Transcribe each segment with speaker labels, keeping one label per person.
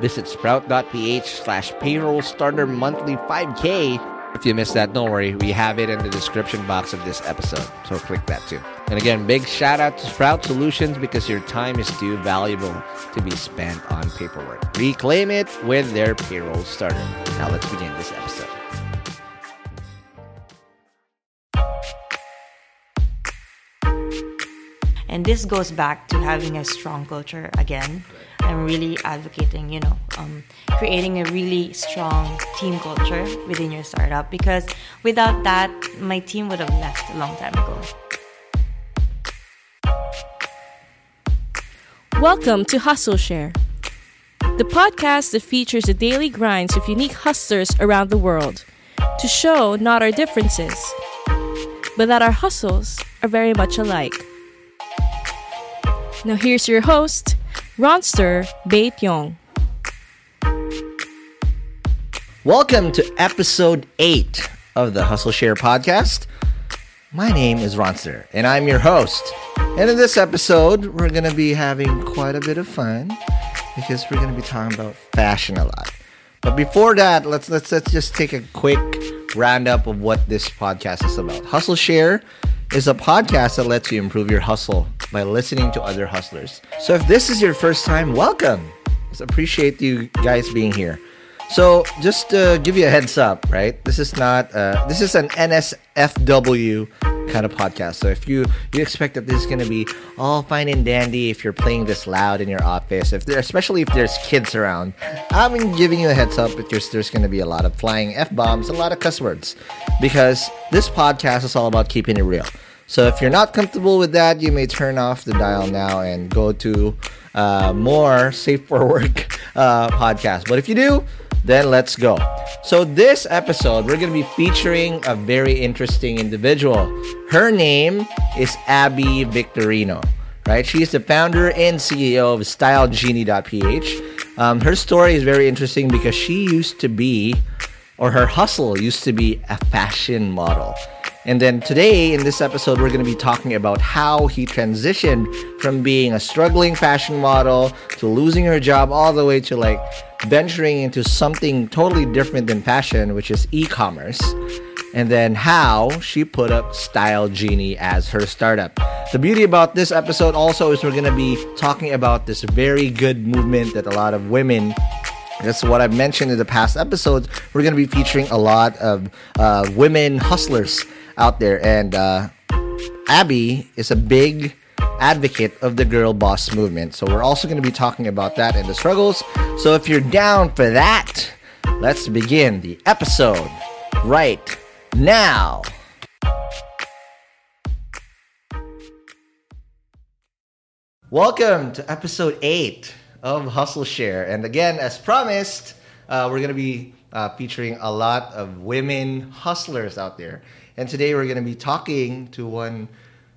Speaker 1: Visit sprout.ph slash payroll starter monthly 5K. If you missed that, don't worry. We have it in the description box of this episode. So click that too. And again, big shout out to Sprout Solutions because your time is too valuable to be spent on paperwork. Reclaim it with their payroll starter. Now let's begin this episode.
Speaker 2: And this goes back to having a strong culture again. I'm really advocating, you know, um, creating a really strong team culture within your startup because without that, my team would have left a long time ago.
Speaker 3: Welcome to Hustle Share, the podcast that features the daily grinds of unique hustlers around the world to show not our differences, but that our hustles are very much alike. Now, here's your host, Ronster Bae Young.
Speaker 1: Welcome to episode 8 of the Hustle Share podcast. My name is Ronster, and I'm your host. And in this episode, we're going to be having quite a bit of fun because we're going to be talking about fashion a lot. But before that, let's let's let's just take a quick roundup of what this podcast is about. Hustle Share is a podcast that lets you improve your hustle by listening to other hustlers. So if this is your first time, welcome. Just appreciate you guys being here. So just to give you a heads up, right? This is not uh, this is an NSFW kind of podcast. So if you you expect that this is going to be all fine and dandy if you're playing this loud in your office, if there, especially if there's kids around, I'm giving you a heads up because there's going to be a lot of flying f bombs, a lot of cuss words, because this podcast is all about keeping it real. So if you're not comfortable with that, you may turn off the dial now and go to uh, more safe for work uh, podcast. But if you do, then let's go. So, this episode, we're going to be featuring a very interesting individual. Her name is Abby Victorino, right? She's the founder and CEO of StyleGenie.ph. Um, her story is very interesting because she used to be, or her hustle used to be, a fashion model. And then today in this episode, we're going to be talking about how he transitioned from being a struggling fashion model to losing her job all the way to like venturing into something totally different than fashion, which is e commerce. And then how she put up Style Genie as her startup. The beauty about this episode also is we're going to be talking about this very good movement that a lot of women that's what I've mentioned in the past episodes. We're going to be featuring a lot of uh, women hustlers out there. And uh, Abby is a big advocate of the girl boss movement. So we're also going to be talking about that and the struggles. So if you're down for that, let's begin the episode right now. Welcome to episode 8 of Hustle Share. And again, as promised, uh, we're gonna be uh, featuring a lot of women hustlers out there, and today we're gonna be talking to one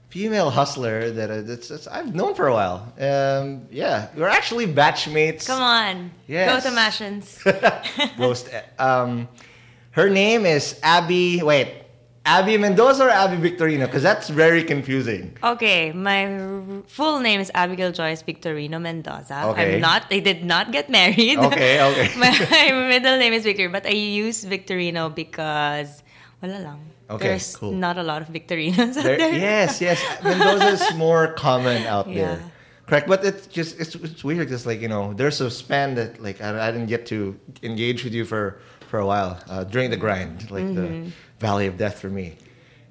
Speaker 1: female hustler that uh, that's, that's I've known for a while. Um, yeah, we're actually batchmates.
Speaker 2: Come on.
Speaker 1: Yes.
Speaker 2: Go to Mashins.
Speaker 1: Roast. Um, her name is Abby. Wait, Abby Mendoza or Abby Victorino? Because that's very confusing.
Speaker 2: okay, my r- full name is Abigail Joyce Victorino Mendoza.
Speaker 1: Okay.
Speaker 2: I'm not, I did not get married.
Speaker 1: Okay, okay.
Speaker 2: my middle name is Victor, but I use Victorino because, wala lang.
Speaker 1: Okay,
Speaker 2: There's
Speaker 1: cool.
Speaker 2: not a lot of Victorinos out
Speaker 1: There-
Speaker 2: there.
Speaker 1: yes, yes. Mendoza is more common out there. Correct, but it's just it's, it's weird because like you know there's a span that like I, I didn't get to engage with you for for a while uh, during the grind, like
Speaker 2: Mm-hmm.
Speaker 1: the Valley of Death for me.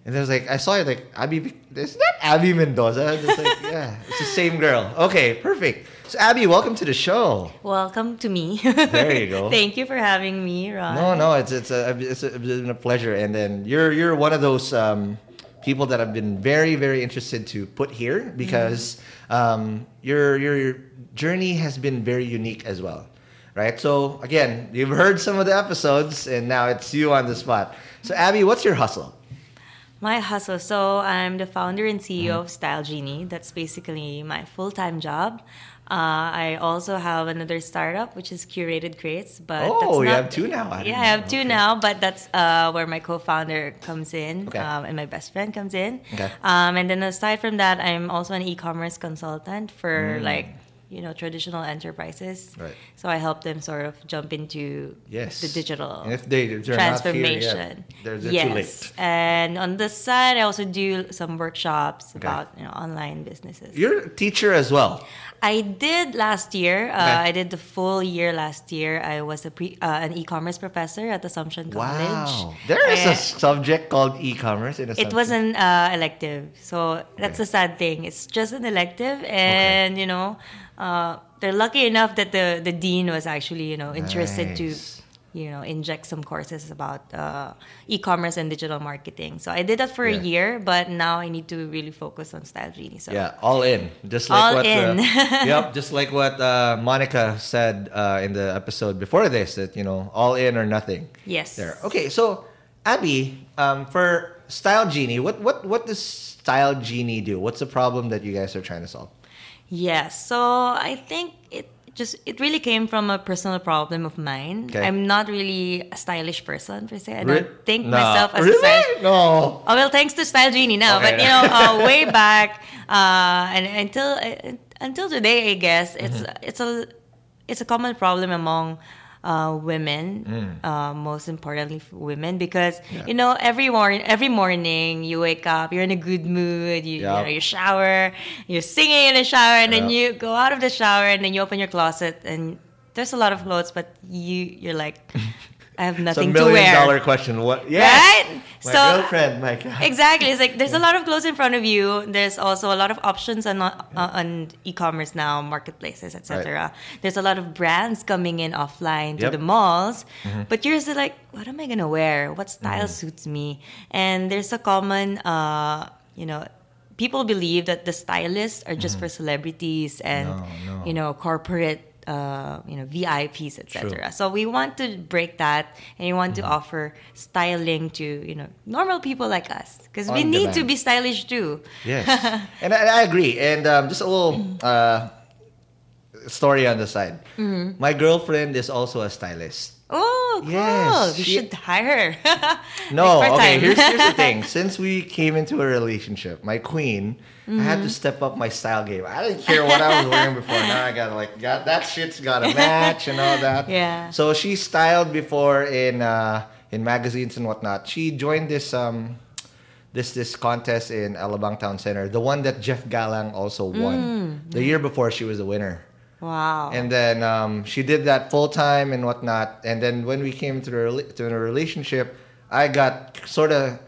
Speaker 1: And there's like I saw it like Abby, is that Abby Mendoza? It's like yeah, it's the same girl. Okay, perfect. So Abby, welcome to the show.
Speaker 2: Welcome to me.
Speaker 1: There you go.
Speaker 2: Thank you for having me, Ron.
Speaker 1: No, no, it's it's a it's, a, it's been a pleasure, and then you're you're one of those um, people that I've been very very interested to put here because um, your your journey has been very unique as well, right? So again, you've heard some of the episodes, and now it's you on the spot. So Abby, what's your hustle?
Speaker 2: My hustle. So I'm the founder and CEO
Speaker 1: Mm-hmm.
Speaker 2: of Style Genie. That's basically my full-time job. Uh, I also have another startup, which is Curated Crates. But
Speaker 1: Oh, you
Speaker 2: not,
Speaker 1: have two now. I
Speaker 2: yeah, I have
Speaker 1: know.
Speaker 2: two
Speaker 1: Okay.
Speaker 2: now, but that's uh, where my co-founder comes in,
Speaker 1: Okay.
Speaker 2: um, and my best friend comes in.
Speaker 1: Okay.
Speaker 2: Um, and then aside from that, I'm also an e-commerce consultant for like you know traditional enterprises.
Speaker 1: Mm. Right.
Speaker 2: So I help them sort of jump into
Speaker 1: Yes,
Speaker 2: the digital
Speaker 1: And if they if they're not here yet,
Speaker 2: transformation.
Speaker 1: they're, they're
Speaker 2: yes.
Speaker 1: too late.
Speaker 2: And on the side, I also do some workshops
Speaker 1: Okay.
Speaker 2: about you know online businesses.
Speaker 1: You're a teacher as well.
Speaker 2: I did last year. Uh,
Speaker 1: Okay.
Speaker 2: I did the full year last year. I was a pre, uh, an e-commerce professor at Assumption College.
Speaker 1: Wow, there is a subject called e-commerce in a
Speaker 2: It was an uh, elective, so that's
Speaker 1: Okay.
Speaker 2: the sad thing. It's just an elective, and you know, uh, they're lucky enough that the the dean was actually you know interested to,
Speaker 1: Nice.
Speaker 2: You know, inject some courses about uh, e-commerce and digital marketing. So I did that for
Speaker 1: Yeah.
Speaker 2: a year, but now I need to really focus on Style Genie. So
Speaker 1: Yeah, all in. Just like
Speaker 2: All
Speaker 1: what
Speaker 2: in.
Speaker 1: Uh, yep, just like what uh, Monica said uh, in the episode before this that you know, all in or nothing.
Speaker 2: yes,
Speaker 1: There. Okay, so Abby, um, for Style Genie, what what what does Style Genie do? What's the problem that you guys are trying to solve?
Speaker 2: Yes. So I think it just it really came from a personal problem of mine.
Speaker 1: Okay.
Speaker 2: I'm not really a stylish person per se. I don't think
Speaker 1: No.
Speaker 2: myself as
Speaker 1: really?
Speaker 2: a stylish.
Speaker 1: No.
Speaker 2: Oh well, thanks to Style Genie now.
Speaker 1: Okay.
Speaker 2: But you know, uh, way back uh, and until uh, until today, I guess it's
Speaker 1: Mm-hmm.
Speaker 2: it's a it's a common problem among uh, women,
Speaker 1: Mm.
Speaker 2: uh, most importantly women, because you know every morning every morning you wake up, you're in a good mood, you, you know you shower, you're singing in the shower, and then you go out of the shower, and then you open your closet, and there's a lot of clothes, but you you're like, I have
Speaker 1: It's a
Speaker 2: nothing to
Speaker 1: million
Speaker 2: wear.
Speaker 1: dollar question. What? Yes.
Speaker 2: Right?
Speaker 1: My
Speaker 2: So-
Speaker 1: girlfriend, my God.
Speaker 2: Exactly. It's like there's a lot of clothes in front of you. There's also a lot of options on uh, on e-commerce now, marketplaces, etc. There's a lot of brands coming in offline to
Speaker 1: Yep.
Speaker 2: the malls, but you're still like, what am I gonna wear? What style suits me? And there's a common, uh, you know. People believe that the stylists are just for celebrities and
Speaker 1: No, no.
Speaker 2: you know corporate uh, you know VIPs etc. So we want to break that and we want to
Speaker 1: Mm-hmm.
Speaker 2: offer styling to you know normal people like us because we
Speaker 1: On
Speaker 2: need to be stylish too.
Speaker 1: Yes, and I, I agree. And um, just a little uh, story on the side.
Speaker 2: Mm-hmm.
Speaker 1: My girlfriend is also a stylist.
Speaker 2: Oh, cool!
Speaker 1: Yes,
Speaker 2: we
Speaker 1: she-
Speaker 2: should hire her.
Speaker 1: No,
Speaker 2: Like
Speaker 1: okay. Here's, here's the thing. Since we came into a relationship, my queen, I had
Speaker 2: Mm-hmm.
Speaker 1: to step up my style game. I didn't care what I was wearing before. Now I gotta like, got that shit's gotta match and all that.
Speaker 2: Yeah.
Speaker 1: So she styled before in uh, in magazines and whatnot. She joined this um this this contest in Alabang Town Center, the one that Jeff Galang also won.
Speaker 2: Mm.
Speaker 1: The year before, she was the winner.
Speaker 2: Wow.
Speaker 1: And then um, she did that full time and whatnot. And then when we came to, the, to a relationship, I got sort of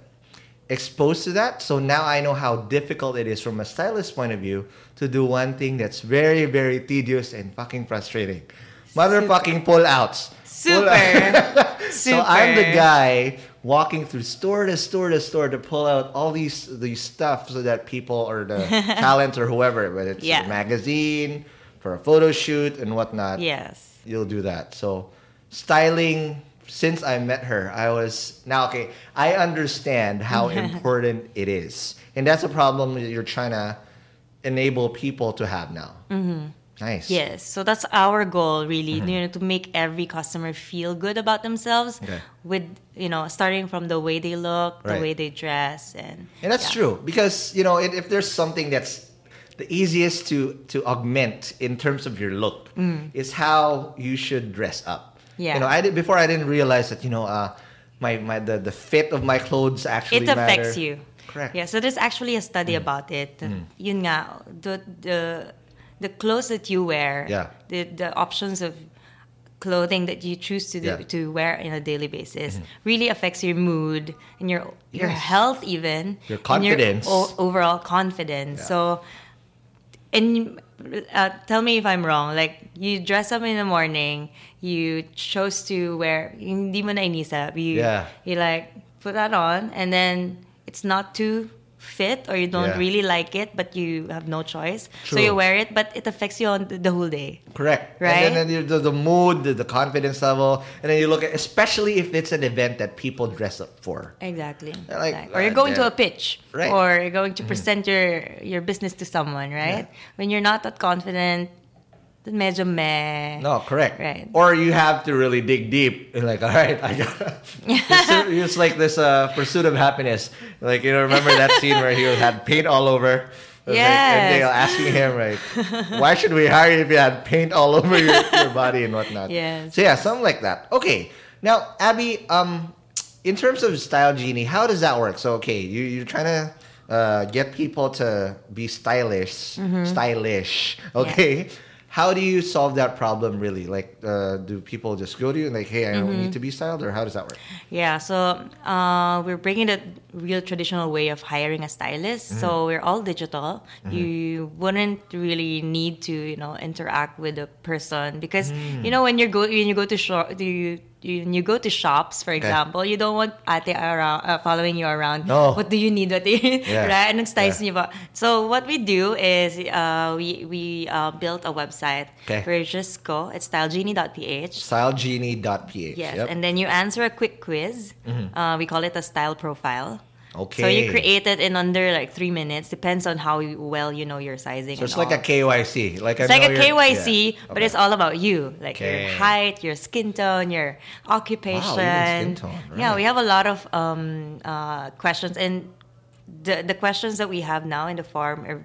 Speaker 1: exposed to that. So now I know how difficult it is from a stylist point of view to do one thing that's very, very tedious and fucking frustrating. Motherfucking pull outs. Pull
Speaker 2: Super.
Speaker 1: so I'm the guy walking through store to store to store to pull out all these these stuff so that people or the talent or whoever, but it's
Speaker 2: Yeah.
Speaker 1: a magazine for a photo shoot and whatnot
Speaker 2: yes.
Speaker 1: you'll do that. So styling since I met her, I was now okay. I understand how important it is, and that's a problem that you're trying to enable people to have now. Mm-hmm. Nice.
Speaker 2: Yes, so that's our goal, really, you know, to make every customer feel good about themselves.
Speaker 1: Okay.
Speaker 2: With you know, starting from the way they look,
Speaker 1: Right.
Speaker 2: the way they dress, and
Speaker 1: And that's
Speaker 2: yeah.
Speaker 1: true because you know if, if there's something that's the easiest to to augment in terms of your look is how you should dress up.
Speaker 2: Mm. Yeah.
Speaker 1: You know, I did before I didn't realize that you know uh my my the, the fit of my clothes actually
Speaker 2: it affects
Speaker 1: matter.
Speaker 2: you.
Speaker 1: Correct.
Speaker 2: Yeah, so there's actually a study about it. Yun nga, the the the clothes that you wear,
Speaker 1: Yeah.
Speaker 2: the the options of clothing that you choose to do,
Speaker 1: Yeah. Mm-hmm.
Speaker 2: to wear on a daily basis really affects your mood and your your health even
Speaker 1: Your confidence.
Speaker 2: o- overall confidence.
Speaker 1: Yeah.
Speaker 2: So and uh, tell me if I'm wrong. Like you dress up in the morning, you chose to wear hindi mo na inisip. You
Speaker 1: Yeah.
Speaker 2: you like put that on, and then it's not too fit or you don't
Speaker 1: Yeah.
Speaker 2: really like it, but you have no choice. So you wear it, but it affects you on the, whole day.
Speaker 1: Correct.
Speaker 2: Right?
Speaker 1: And then, the, the mood, the, the confidence level, and then you look at, especially if it's an event that people dress up for.
Speaker 2: Exactly.
Speaker 1: Like,
Speaker 2: Like- or you're
Speaker 1: uh,
Speaker 2: going to a pitch,
Speaker 1: Right. Mm-hmm.
Speaker 2: or you're going to present your your business to someone, right? When you're not that confident, medyo meh.
Speaker 1: No, correct.
Speaker 2: Right.
Speaker 1: Or you have to really dig deep and like, all right, I got. it's, it's like this uh, pursuit of happiness. Like you know, remember that scene where he had paint all over. Was like- and they were asking him, right, why should we hire you if you had paint all over your, your body and whatnot?
Speaker 2: Yes.
Speaker 1: So yeah, something like that. Okay. Now, Abby, um, in terms of style genie, how does that work? So okay, you you're trying to uh, get people to be stylish,
Speaker 2: Mm-hmm.
Speaker 1: stylish. Okay. How do you solve that problem really? Like, uh, do people just go to you and like, hey, I
Speaker 2: Mm-hmm.
Speaker 1: need to be styled, or how does that work?
Speaker 2: Yeah, so uh, we're bringing the real traditional way of hiring a stylist.
Speaker 1: Mm-hmm.
Speaker 2: So we're all digital. You wouldn't really need to, you know, interact with a person because
Speaker 1: Mm.
Speaker 2: you know when you go when you go to shop, do you, you go to shops, for example, you don't want ate around uh, following you around.
Speaker 1: No.
Speaker 2: What do you need? What do you
Speaker 1: Yeah.
Speaker 2: right? Anong styles
Speaker 1: Yeah.
Speaker 2: niyo ba? So what we do is uh, we we uh, built a website
Speaker 1: Okay.
Speaker 2: where you just go. It's stylegenie.ph.
Speaker 1: Stylegenie.ph.
Speaker 2: Yes,
Speaker 1: Yep.
Speaker 2: and then you answer a quick quiz. Uh, we call it a style profile.
Speaker 1: Okay.
Speaker 2: So you create it in under like three minutes. Depends on how well you know your sizing.
Speaker 1: So it's like a. KYC. Like I
Speaker 2: It's like
Speaker 1: know
Speaker 2: a KYC,
Speaker 1: yeah.
Speaker 2: but
Speaker 1: Okay.
Speaker 2: it's all about you, like
Speaker 1: Okay.
Speaker 2: your height, your skin tone, your occupation.
Speaker 1: skin tone, right.
Speaker 2: Yeah, we have a lot of um, uh, questions, and the the questions that we have now in the form are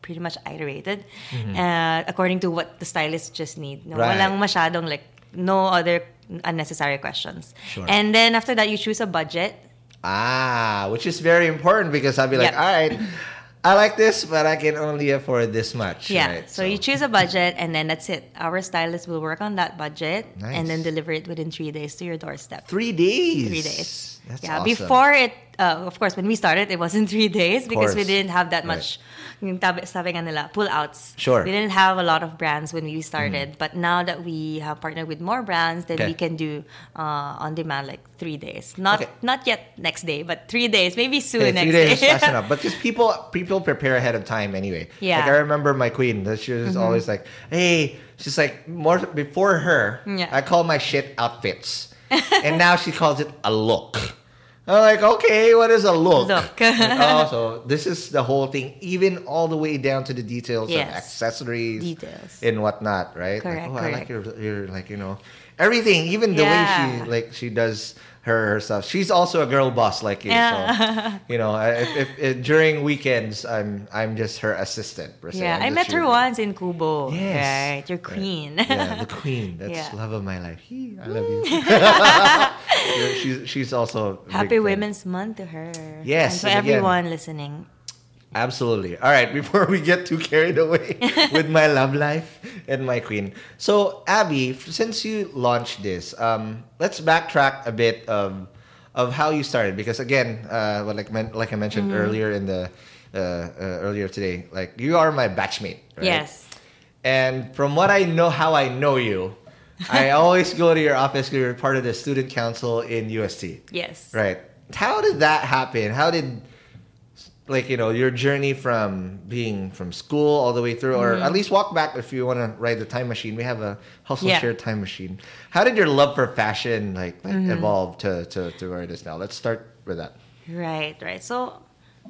Speaker 2: pretty much iterated uh, according to what the stylist just need. No,
Speaker 1: Mm-hmm. Right.
Speaker 2: walang masyadong like no other unnecessary questions.
Speaker 1: Sure.
Speaker 2: And then after that, you choose a budget.
Speaker 1: Ah, which is very important because I'll be like,
Speaker 2: Yep.
Speaker 1: all right, I like this, but I can only afford this much.
Speaker 2: Yeah.
Speaker 1: right?
Speaker 2: So, you choose a budget, and then that's it. Our stylist will work on that budget
Speaker 1: Nice.
Speaker 2: and then deliver it within three days to your doorstep.
Speaker 1: three days.
Speaker 2: Three days.
Speaker 1: That's
Speaker 2: yeah.
Speaker 1: awesome.
Speaker 2: Before it, uh, of course, when we started, it wasn't three days because we didn't have that
Speaker 1: Right.
Speaker 2: much. Sabi nga nila, pull outs.
Speaker 1: Sure.
Speaker 2: We didn't have a lot of brands when we started, but now that we have partnered with more brands, then
Speaker 1: Okay.
Speaker 2: we can do uh, on demand like three days. Not
Speaker 1: Okay.
Speaker 2: not yet next day, but three days. Maybe soon
Speaker 1: Okay,
Speaker 2: next
Speaker 1: three days
Speaker 2: day.
Speaker 1: enough. But just people people prepare ahead of time anyway.
Speaker 2: Yeah. Mm-hmm.
Speaker 1: Like I remember my queen. that She was always like, "Hey," she's like more before her.
Speaker 2: Yeah.
Speaker 1: I call my shit outfits, and now she calls it a look. I'm like, okay, what is a look?
Speaker 2: Look.
Speaker 1: Oh, so this is the whole thing, even all the way down to the details of accessories
Speaker 2: Details.
Speaker 1: and whatnot, right?
Speaker 2: Correct,
Speaker 1: Like, oh, I like your, your, like you know, everything, even the way she like she does her, her stuff. She's also a girl boss like you. So
Speaker 2: Yeah.
Speaker 1: you know, if, if, if during weekends I'm I'm just her assistant. per se.
Speaker 2: Yeah,
Speaker 1: I'm
Speaker 2: I met her once in Kubo.
Speaker 1: Yes.
Speaker 2: Right, your queen.
Speaker 1: Yeah, the queen. That's
Speaker 2: Yeah.
Speaker 1: love of my life. Hee, I love you. She's she's also
Speaker 2: Happy. Women's Month to her.
Speaker 1: Yes,
Speaker 2: And to
Speaker 1: and again-
Speaker 2: everyone listening.
Speaker 1: Absolutely. All right, before we get too carried away with my love life and my queen. So, Abby, since you launched this, um, let's backtrack a bit of of how you started because again, uh, like like I mentioned
Speaker 2: Mm-hmm.
Speaker 1: earlier in the uh, uh, earlier today, like you are my batchmate, right?
Speaker 2: Yes.
Speaker 1: And from what I know, how I know you, I always go to your office because You're part of the student council in UST.
Speaker 2: Yes.
Speaker 1: Right. How did that happen? How did like you know your journey from being from school all the way through, or mm-hmm. at least walk back if you want to ride the time machine. We have a hustle
Speaker 2: Yeah.
Speaker 1: share time machine. How did your love for fashion like, like mm-hmm. evolve to, to to where it is now? Let's start with that.
Speaker 2: Right, right. So,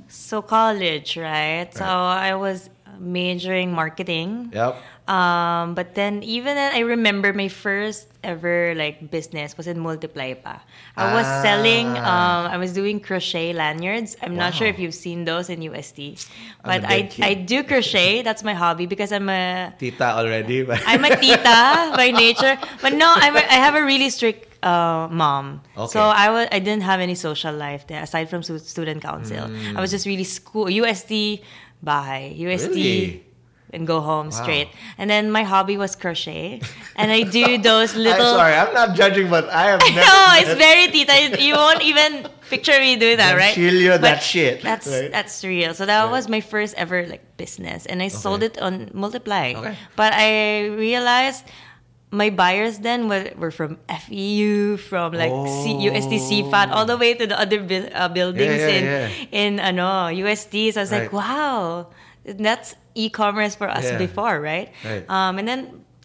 Speaker 2: so college, right? So I was majoring marketing.
Speaker 1: Yep.
Speaker 2: Um, but then even then, I remember my first ever like business was in Multiply pa. I was
Speaker 1: Ah.
Speaker 2: selling. Um, I was doing crochet lanyards. I'm not sure if you've seen those in UST, but I
Speaker 1: kid.
Speaker 2: I do crochet. That's my hobby because I'm a
Speaker 1: Tita already. But
Speaker 2: I'm a tita by nature, but no, I'm a, I have a really strict uh, mom.
Speaker 1: Okay.
Speaker 2: So I was I didn't have any social life there aside from stu- student council. I was just really school UST bahay UST.
Speaker 1: Really?
Speaker 2: And go home
Speaker 1: Wow.
Speaker 2: straight. And then my hobby was crochet. And I do those little.
Speaker 1: I'm sorry, I'm not judging, but I have never.
Speaker 2: no, it's very tita. You- won't even picture me doing that, right? But
Speaker 1: that shit.
Speaker 2: That's
Speaker 1: right?
Speaker 2: that's real. So that was my first ever like business, and I sold it on Multiply.
Speaker 1: Okay.
Speaker 2: But I realized my buyers then were, were from FEU, from like C, UST CFAT, all the way to the other bu- uh, buildings
Speaker 1: yeah,
Speaker 2: in
Speaker 1: yeah.
Speaker 2: in ano USD. So I was like, wow, that's e-commerce for us
Speaker 1: Yeah.
Speaker 2: before, right?
Speaker 1: Right.
Speaker 2: Um, and then.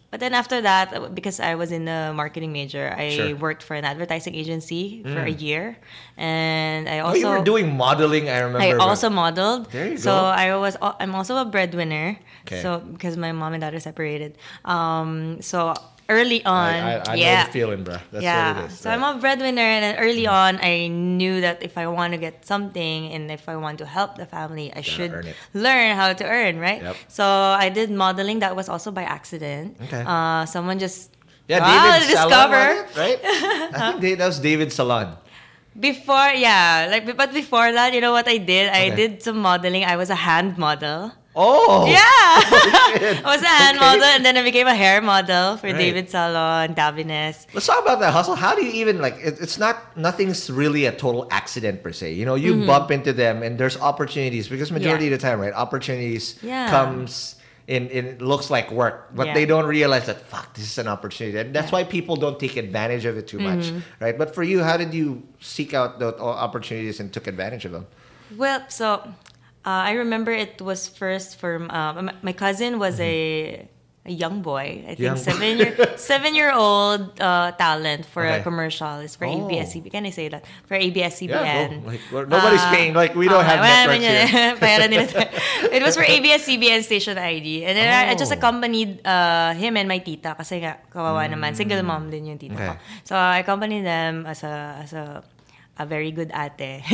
Speaker 2: But then after that, because I was in the marketing major, I
Speaker 1: Sure. Mm.
Speaker 2: worked for an advertising agency for a year, and I
Speaker 1: Oh,
Speaker 2: also
Speaker 1: you were doing modeling. I remember.
Speaker 2: I
Speaker 1: but-
Speaker 2: also modeled.
Speaker 1: There you
Speaker 2: so
Speaker 1: go.
Speaker 2: I was. I'm also a breadwinner.
Speaker 1: Okay.
Speaker 2: So because my mom and dad are separated. Um so early on
Speaker 1: I, I, I
Speaker 2: yeah.
Speaker 1: know the feeling, bro. That's
Speaker 2: yeah.
Speaker 1: what it is.
Speaker 2: So I'm a breadwinner and early on I knew that if I want to get something and if I want to help the family, I should learn how to earn, right?
Speaker 1: Yep.
Speaker 2: So I did modeling that was also by accident.
Speaker 1: Okay.
Speaker 2: Uh someone just
Speaker 1: yeah,
Speaker 2: wow,
Speaker 1: David. Salon, it, right? I think they- that was David Salon.
Speaker 2: Before, yeah, like but before that, you know what I did? I did some modeling. I was a hand model.
Speaker 1: Oh,
Speaker 2: Yeah. I was a hand
Speaker 1: Okay.
Speaker 2: model, and then I became a hair model for
Speaker 1: Right.
Speaker 2: David Salon, Davines.
Speaker 1: Let's talk about that hustle. How do you even like? It, it's not nothing's really a total accident per se. You know, you bump into them, and there's opportunities because majority
Speaker 2: Mm-hmm. Yeah.
Speaker 1: of the time, right? Opportunities
Speaker 2: Yeah.
Speaker 1: comes in. in it looks like work, but
Speaker 2: Yeah.
Speaker 1: they don't realize that fuck, this is an opportunity, and that's why people don't take advantage of it too much,
Speaker 2: Mm-hmm.
Speaker 1: right? But for you, how did you seek out the opportunities and took advantage of them?
Speaker 2: Well, so uh, I remember it was first from uh, my- cousin was a a young boy. I think
Speaker 1: Mm-hmm. Young
Speaker 2: seven year seven year old uh, talent for
Speaker 1: Okay.
Speaker 2: a commercial. It's for
Speaker 1: Oh.
Speaker 2: ABS-CBN. Can I say that for ABS-CBN?
Speaker 1: Yeah, go. Like, nobody's
Speaker 2: Uh,
Speaker 1: paying. Like we don't have
Speaker 2: well,
Speaker 1: networks here.
Speaker 2: bayaran nila tayo. it was for ABS-CBN station ID. And then I, I just
Speaker 1: Oh.
Speaker 2: accompanied uh, him and my tita kasi nga, kawawa naman. Single mom din yung tita ko.
Speaker 1: Mm.
Speaker 2: So I accompanied them as a, as a, a very good ate.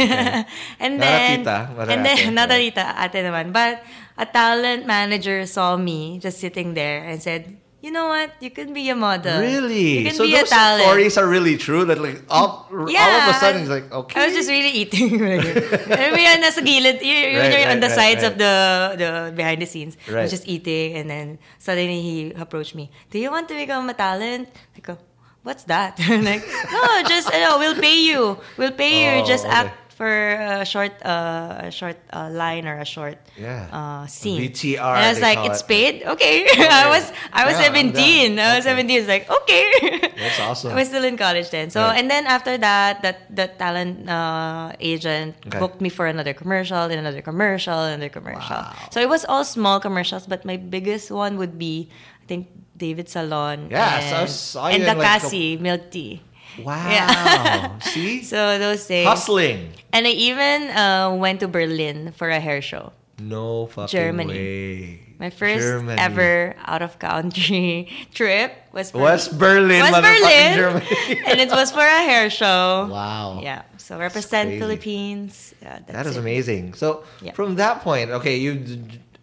Speaker 2: and then, and then,
Speaker 1: ate.
Speaker 2: not a tita, ate naman. But a talent manager saw me just sitting there and said, you know what? You can be a model.
Speaker 1: Really?
Speaker 2: You can
Speaker 1: so
Speaker 2: be a
Speaker 1: those stories are really true. That like all, all of a sudden it's like okay.
Speaker 2: I was just really eating. Alam mo yun, nasa gilid. You, you,
Speaker 1: Right,
Speaker 2: you're on the
Speaker 1: right,
Speaker 2: sides of the the behind the scenes. I was just eating, and then suddenly he approached me. Do you want to become a talent? I go, what's that? Like, no, just no, we'll pay you. We'll pay
Speaker 1: Oh,
Speaker 2: you. Just
Speaker 1: okay.
Speaker 2: act for a short, uh, a short uh, line or a short
Speaker 1: Yeah.
Speaker 2: uh, scene.
Speaker 1: VTR,
Speaker 2: And I was like, it's
Speaker 1: it.
Speaker 2: paid. Okay. I was I was
Speaker 1: Yeah,
Speaker 2: 17. I was
Speaker 1: Okay.
Speaker 2: 17. It's like okay.
Speaker 1: That's awesome.
Speaker 2: I was still in college then. So
Speaker 1: Right.
Speaker 2: and then after that, that that talent uh, agent
Speaker 1: Okay.
Speaker 2: booked me for another commercial, then another commercial, another commercial.
Speaker 1: Wow.
Speaker 2: So it was all small commercials, but my biggest one would be I think David Salon.
Speaker 1: Yeah,
Speaker 2: and,
Speaker 1: I saw you
Speaker 2: and
Speaker 1: in, like,
Speaker 2: Dakasi milk tea.
Speaker 1: Wow.
Speaker 2: Yeah.
Speaker 1: See?
Speaker 2: So those days.
Speaker 1: Hustling.
Speaker 2: And I even uh, went to Berlin for a hair show.
Speaker 1: No fucking
Speaker 2: Germany.
Speaker 1: way.
Speaker 2: My first
Speaker 1: Germany.
Speaker 2: ever out of country trip was for
Speaker 1: West Berlin,
Speaker 2: West Berlin,
Speaker 1: Germany.
Speaker 2: and it was for a hair show.
Speaker 1: Wow.
Speaker 2: Yeah. So represent. Philippines. Yeah, that's
Speaker 1: That is
Speaker 2: it.
Speaker 1: amazing. So from that point, okay, you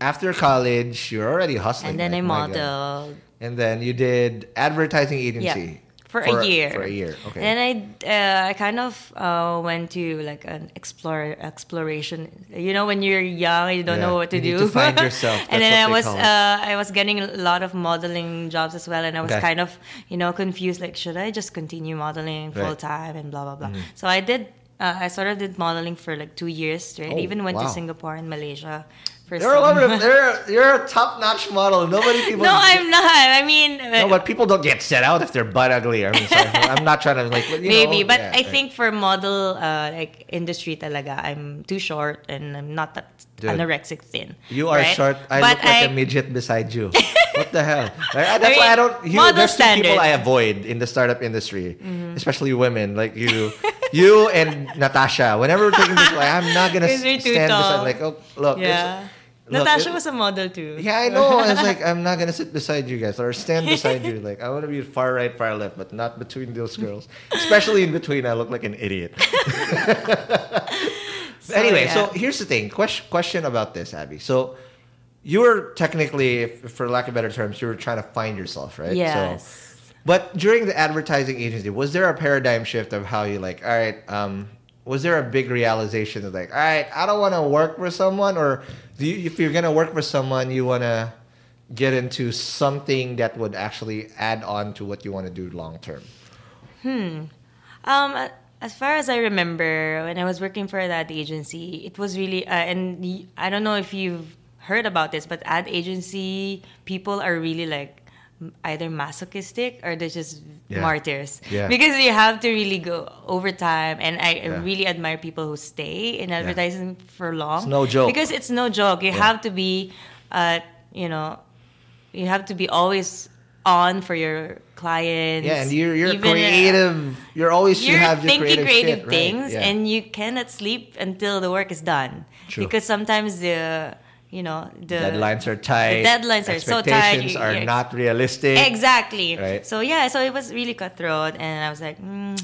Speaker 1: after college, you're already hustling.
Speaker 2: And then I
Speaker 1: like, God.
Speaker 2: modeled.
Speaker 1: And then you did advertising agency.
Speaker 2: Yeah. For, a year.
Speaker 1: For a year. Okay.
Speaker 2: And then I, uh, I kind of uh, went to like an explore exploration. You know, when you're young, you don't
Speaker 1: Yeah,
Speaker 2: know what to
Speaker 1: you need
Speaker 2: do.
Speaker 1: to find yourself.
Speaker 2: and then I was, uh, I was getting a lot of modeling jobs as well, and I was
Speaker 1: Okay.
Speaker 2: kind of, you know, confused. Like, should I just continue modeling.
Speaker 1: Mm-hmm.
Speaker 2: full time and blah blah blah. So I did Uh, I sort of did modeling for like two years straight.
Speaker 1: Oh,
Speaker 2: even went
Speaker 1: wow.
Speaker 2: to Singapore and Malaysia. For
Speaker 1: You're a lover. You're, you're a top-notch model. Nobody people.
Speaker 2: no, I'm not. I mean,
Speaker 1: No, but people don't get set out if they're butt ugly. I mean, I'm not trying to like. You
Speaker 2: maybe,
Speaker 1: know,
Speaker 2: but
Speaker 1: yeah,
Speaker 2: I
Speaker 1: right.
Speaker 2: think for model uh, like industry talaga, I'm too short and I'm not that
Speaker 1: Dude.
Speaker 2: anorexic thin.
Speaker 1: you are
Speaker 2: right?
Speaker 1: short. I
Speaker 2: but
Speaker 1: look like
Speaker 2: I,
Speaker 1: a midget beside you. what the hell? Right? That's
Speaker 2: I
Speaker 1: why I don't. You,
Speaker 2: model
Speaker 1: there's two people. I avoid in the startup industry, especially women like you, you and Natasha. Whenever we're taking this, like, I'm not gonna stand beside. Like, oh, look,
Speaker 2: Yeah.
Speaker 1: Look,
Speaker 2: Natasha
Speaker 1: it-
Speaker 2: was a model too.
Speaker 1: Yeah, I know. I was like, I'm not gonna sit beside you guys or stand beside you. Like, I want to be far right, far left, but not between those girls. Especially in between, I look like an idiot. anyway,
Speaker 2: yeah.
Speaker 1: so here's the thing. Question question about this, Abby. So you were technically, for lack of better terms, you were trying to find yourself, right?
Speaker 2: Yes.
Speaker 1: So, but during the advertising agency, was there a paradigm shift of how you like? All right, um, was there a big realization of like, all right, I don't want to work for someone, or do you, if you're gonna work for someone, you want to get into something that would actually add on to what you want to do long term? Hmm.
Speaker 2: Um, as far as I remember, when I was working for that agency, it was really, uh, and I don't know if you've heard about this, but ad agency people are really like either masochistic or they're just
Speaker 1: Yeah.
Speaker 2: martyrs.
Speaker 1: Yeah.
Speaker 2: Because you have to really go over time and I
Speaker 1: Yeah.
Speaker 2: really admire people who stay in advertising for long.
Speaker 1: It's no joke.
Speaker 2: Because it's no joke. You have to be, uh, you know, you have to be always on for your clients.
Speaker 1: Yeah, and you're you're
Speaker 2: uh,
Speaker 1: creative. You're always you
Speaker 2: you're
Speaker 1: have your
Speaker 2: thinking
Speaker 1: creative,
Speaker 2: creative,
Speaker 1: shit, right?
Speaker 2: things
Speaker 1: Yeah.
Speaker 2: and you cannot sleep until the work is done
Speaker 1: True.
Speaker 2: because sometimes the you know the
Speaker 1: deadlines are tight.
Speaker 2: the deadlines are so tight
Speaker 1: Expectations are
Speaker 2: you're-
Speaker 1: not realistic.
Speaker 2: exactly
Speaker 1: Right.
Speaker 2: so yeah so it was really cutthroat and i was like mm,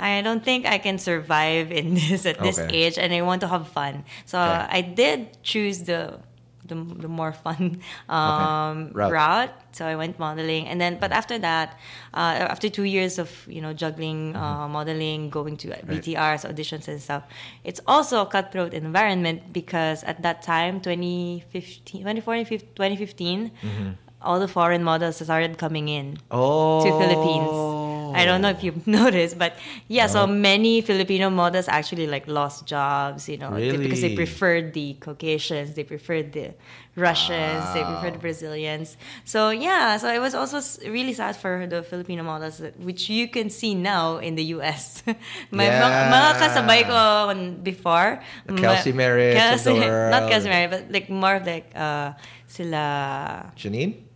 Speaker 2: I don't think I can survive in this at this age, and I want to have fun. So
Speaker 1: Okay.
Speaker 2: I did choose the the, the more fun um,
Speaker 1: Route.
Speaker 2: route. So I went modeling, and then but after that, uh, after two years of you know juggling uh, modeling, going to VTRs, auditions, and stuff, it's also a cutthroat environment because at that time, 2015, 2014, 2015, all the foreign models started coming in
Speaker 1: Oh,
Speaker 2: to Philippines. I don't know if you've noticed, but yeah, so many Filipino models actually like lost jobs, you know, they- because they preferred the Caucasians, they preferred the Russians, they preferred the Brazilians. So yeah, so it was also really sad for the Filipino models, which you can see now in the US. My
Speaker 1: Yeah.
Speaker 2: mga, mga kasabay ko before,
Speaker 1: Kelsey
Speaker 2: Kelsey, not Kelsey Merritt, but like more of like uh, sila
Speaker 1: Janine.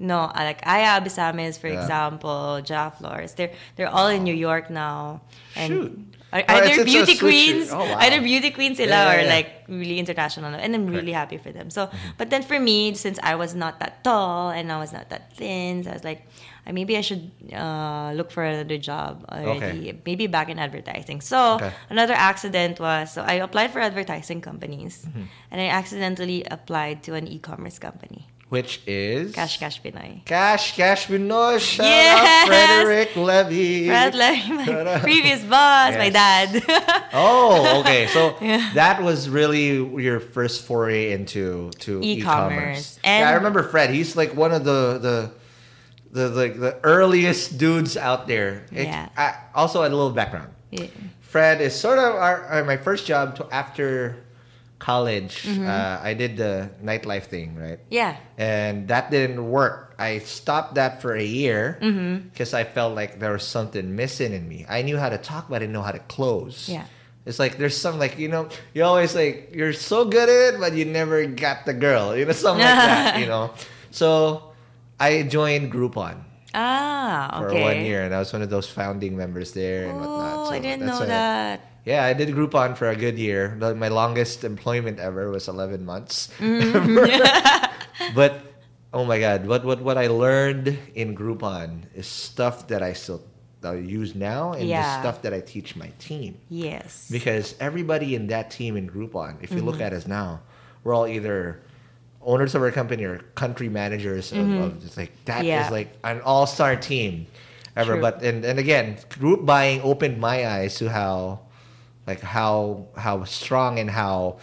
Speaker 2: No, like Aya Abesamis, for
Speaker 1: Yeah.
Speaker 2: example, Ja Flores. They're they're all in New York now. And
Speaker 1: Shoot.
Speaker 2: Are,
Speaker 1: Oh, it's- it's
Speaker 2: beauty queens,
Speaker 1: oh, wow.
Speaker 2: either beauty queens
Speaker 1: Yeah, yeah,
Speaker 2: or like really international, and I'm really happy for them. So,
Speaker 1: Mm-hmm.
Speaker 2: but then for me, since I was not that tall and I was not that thin, so I was like, maybe I should uh, look for another job already, maybe back in advertising. So
Speaker 1: Okay.
Speaker 2: another accident was so I applied for advertising companies,
Speaker 1: Mm-hmm.
Speaker 2: and I accidentally applied to an e-commerce company,
Speaker 1: Which is
Speaker 2: Cash Cash Pinoy.
Speaker 1: Cash Cash Pinoy. Shout out
Speaker 2: Yes!
Speaker 1: Frederick Levy.
Speaker 2: Brad Levy, my previous boss, my dad.
Speaker 1: Oh, okay. So that was really your first foray into to
Speaker 2: E-commerce.
Speaker 1: e-commerce. yeah, I remember Fred. He's like one of the the the like the earliest dudes out there. It-
Speaker 2: Yeah.
Speaker 1: I, also, a little background.
Speaker 2: Yeah.
Speaker 1: Fred is sort of our, uh, my first job to after college. Uh, I did the nightlife thing, right?
Speaker 2: yeah.
Speaker 1: and that didn't work. I stopped that for a year
Speaker 2: Mm-hmm.
Speaker 1: because I felt like there was something missing in me. I knew how to talk, but I didn't know how to close.
Speaker 2: Yeah.
Speaker 1: It's like there's some like you know you always like you're so good at it, but you never got the girl. You know something like that. You know, so I joined Groupon
Speaker 2: Ah, okay.
Speaker 1: for one year, and I was one of those founding members there and whatnot.
Speaker 2: Oh,
Speaker 1: So
Speaker 2: I didn't know that.
Speaker 1: Yeah, I did Groupon for a good year. My longest employment ever was 11 months.
Speaker 2: Mm-hmm.
Speaker 1: but oh my god, what what what I learned in Groupon is stuff that I still uh, use now and the stuff that I teach my team.
Speaker 2: Yes.
Speaker 1: Because everybody in that team in Groupon, if you
Speaker 2: Mm-hmm.
Speaker 1: look at us now, we're all either owners of our company or country managers of, of just like that is
Speaker 2: Mm-hmm. Yeah.
Speaker 1: like an all-star team ever
Speaker 2: True.
Speaker 1: but and, and again group buying opened my eyes to how like how how strong and how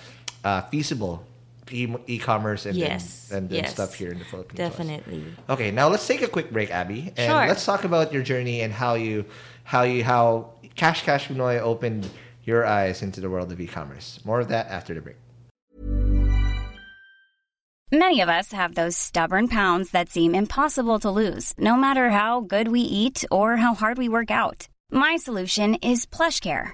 Speaker 1: uh, feasible e- e-commerce and,
Speaker 2: Yes,
Speaker 1: and, and, and stuff here in the Philippines was.
Speaker 2: Definitely.
Speaker 1: Okay, now let's take a quick break, Abby, and
Speaker 2: Sure.
Speaker 1: let's talk about your journey and how you, how you, how Cash Cash Pinoy opened your eyes into the world of e-commerce. More of that after the break.
Speaker 4: Many of us have those stubborn pounds that seem impossible to lose, no matter how good we eat or how hard we work out. My solution is PlushCare.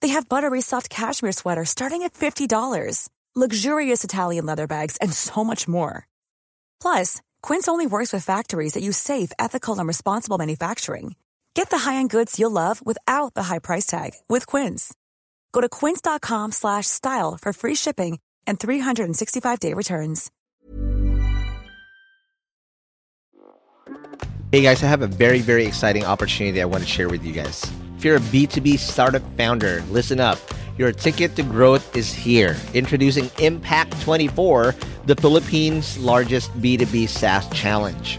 Speaker 5: They have buttery soft cashmere sweaters starting at $50, luxurious Italian leather bags, and so much more. Plus, Quince only works with factories that use safe, ethical, and responsible manufacturing. Get the high-end goods you'll love without the high price tag with Quince. Go to quince.com slash style for free shipping and 365-day returns.
Speaker 1: Hey guys, I have a very, very exciting opportunity I want to share with you guys. If you're a B2B startup founder, listen up. Your ticket to growth is here. Introducing Impact 24, the Philippines' largest B2B SaaS challenge.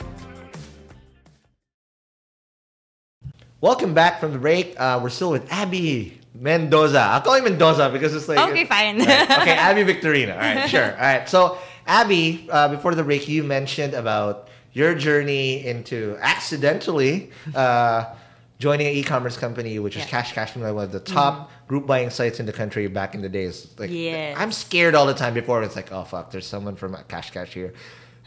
Speaker 1: Welcome back from the break. Uh, we're still with Abby Mendoza. I'll call you Mendoza because it's like
Speaker 2: Okay, fine.
Speaker 1: Right. Okay, Abby Victorino. All right, sure. All right. So, Abby, uh, before the break, you mentioned about your journey into accidentally uh, joining an e-commerce company, which is
Speaker 2: Yeah.
Speaker 1: Cash Cash, one of the top group buying sites in the country back in the days. Like,
Speaker 2: Yes.
Speaker 1: I'm scared all the time before it's like, oh fuck, there's someone from Cash Cash here,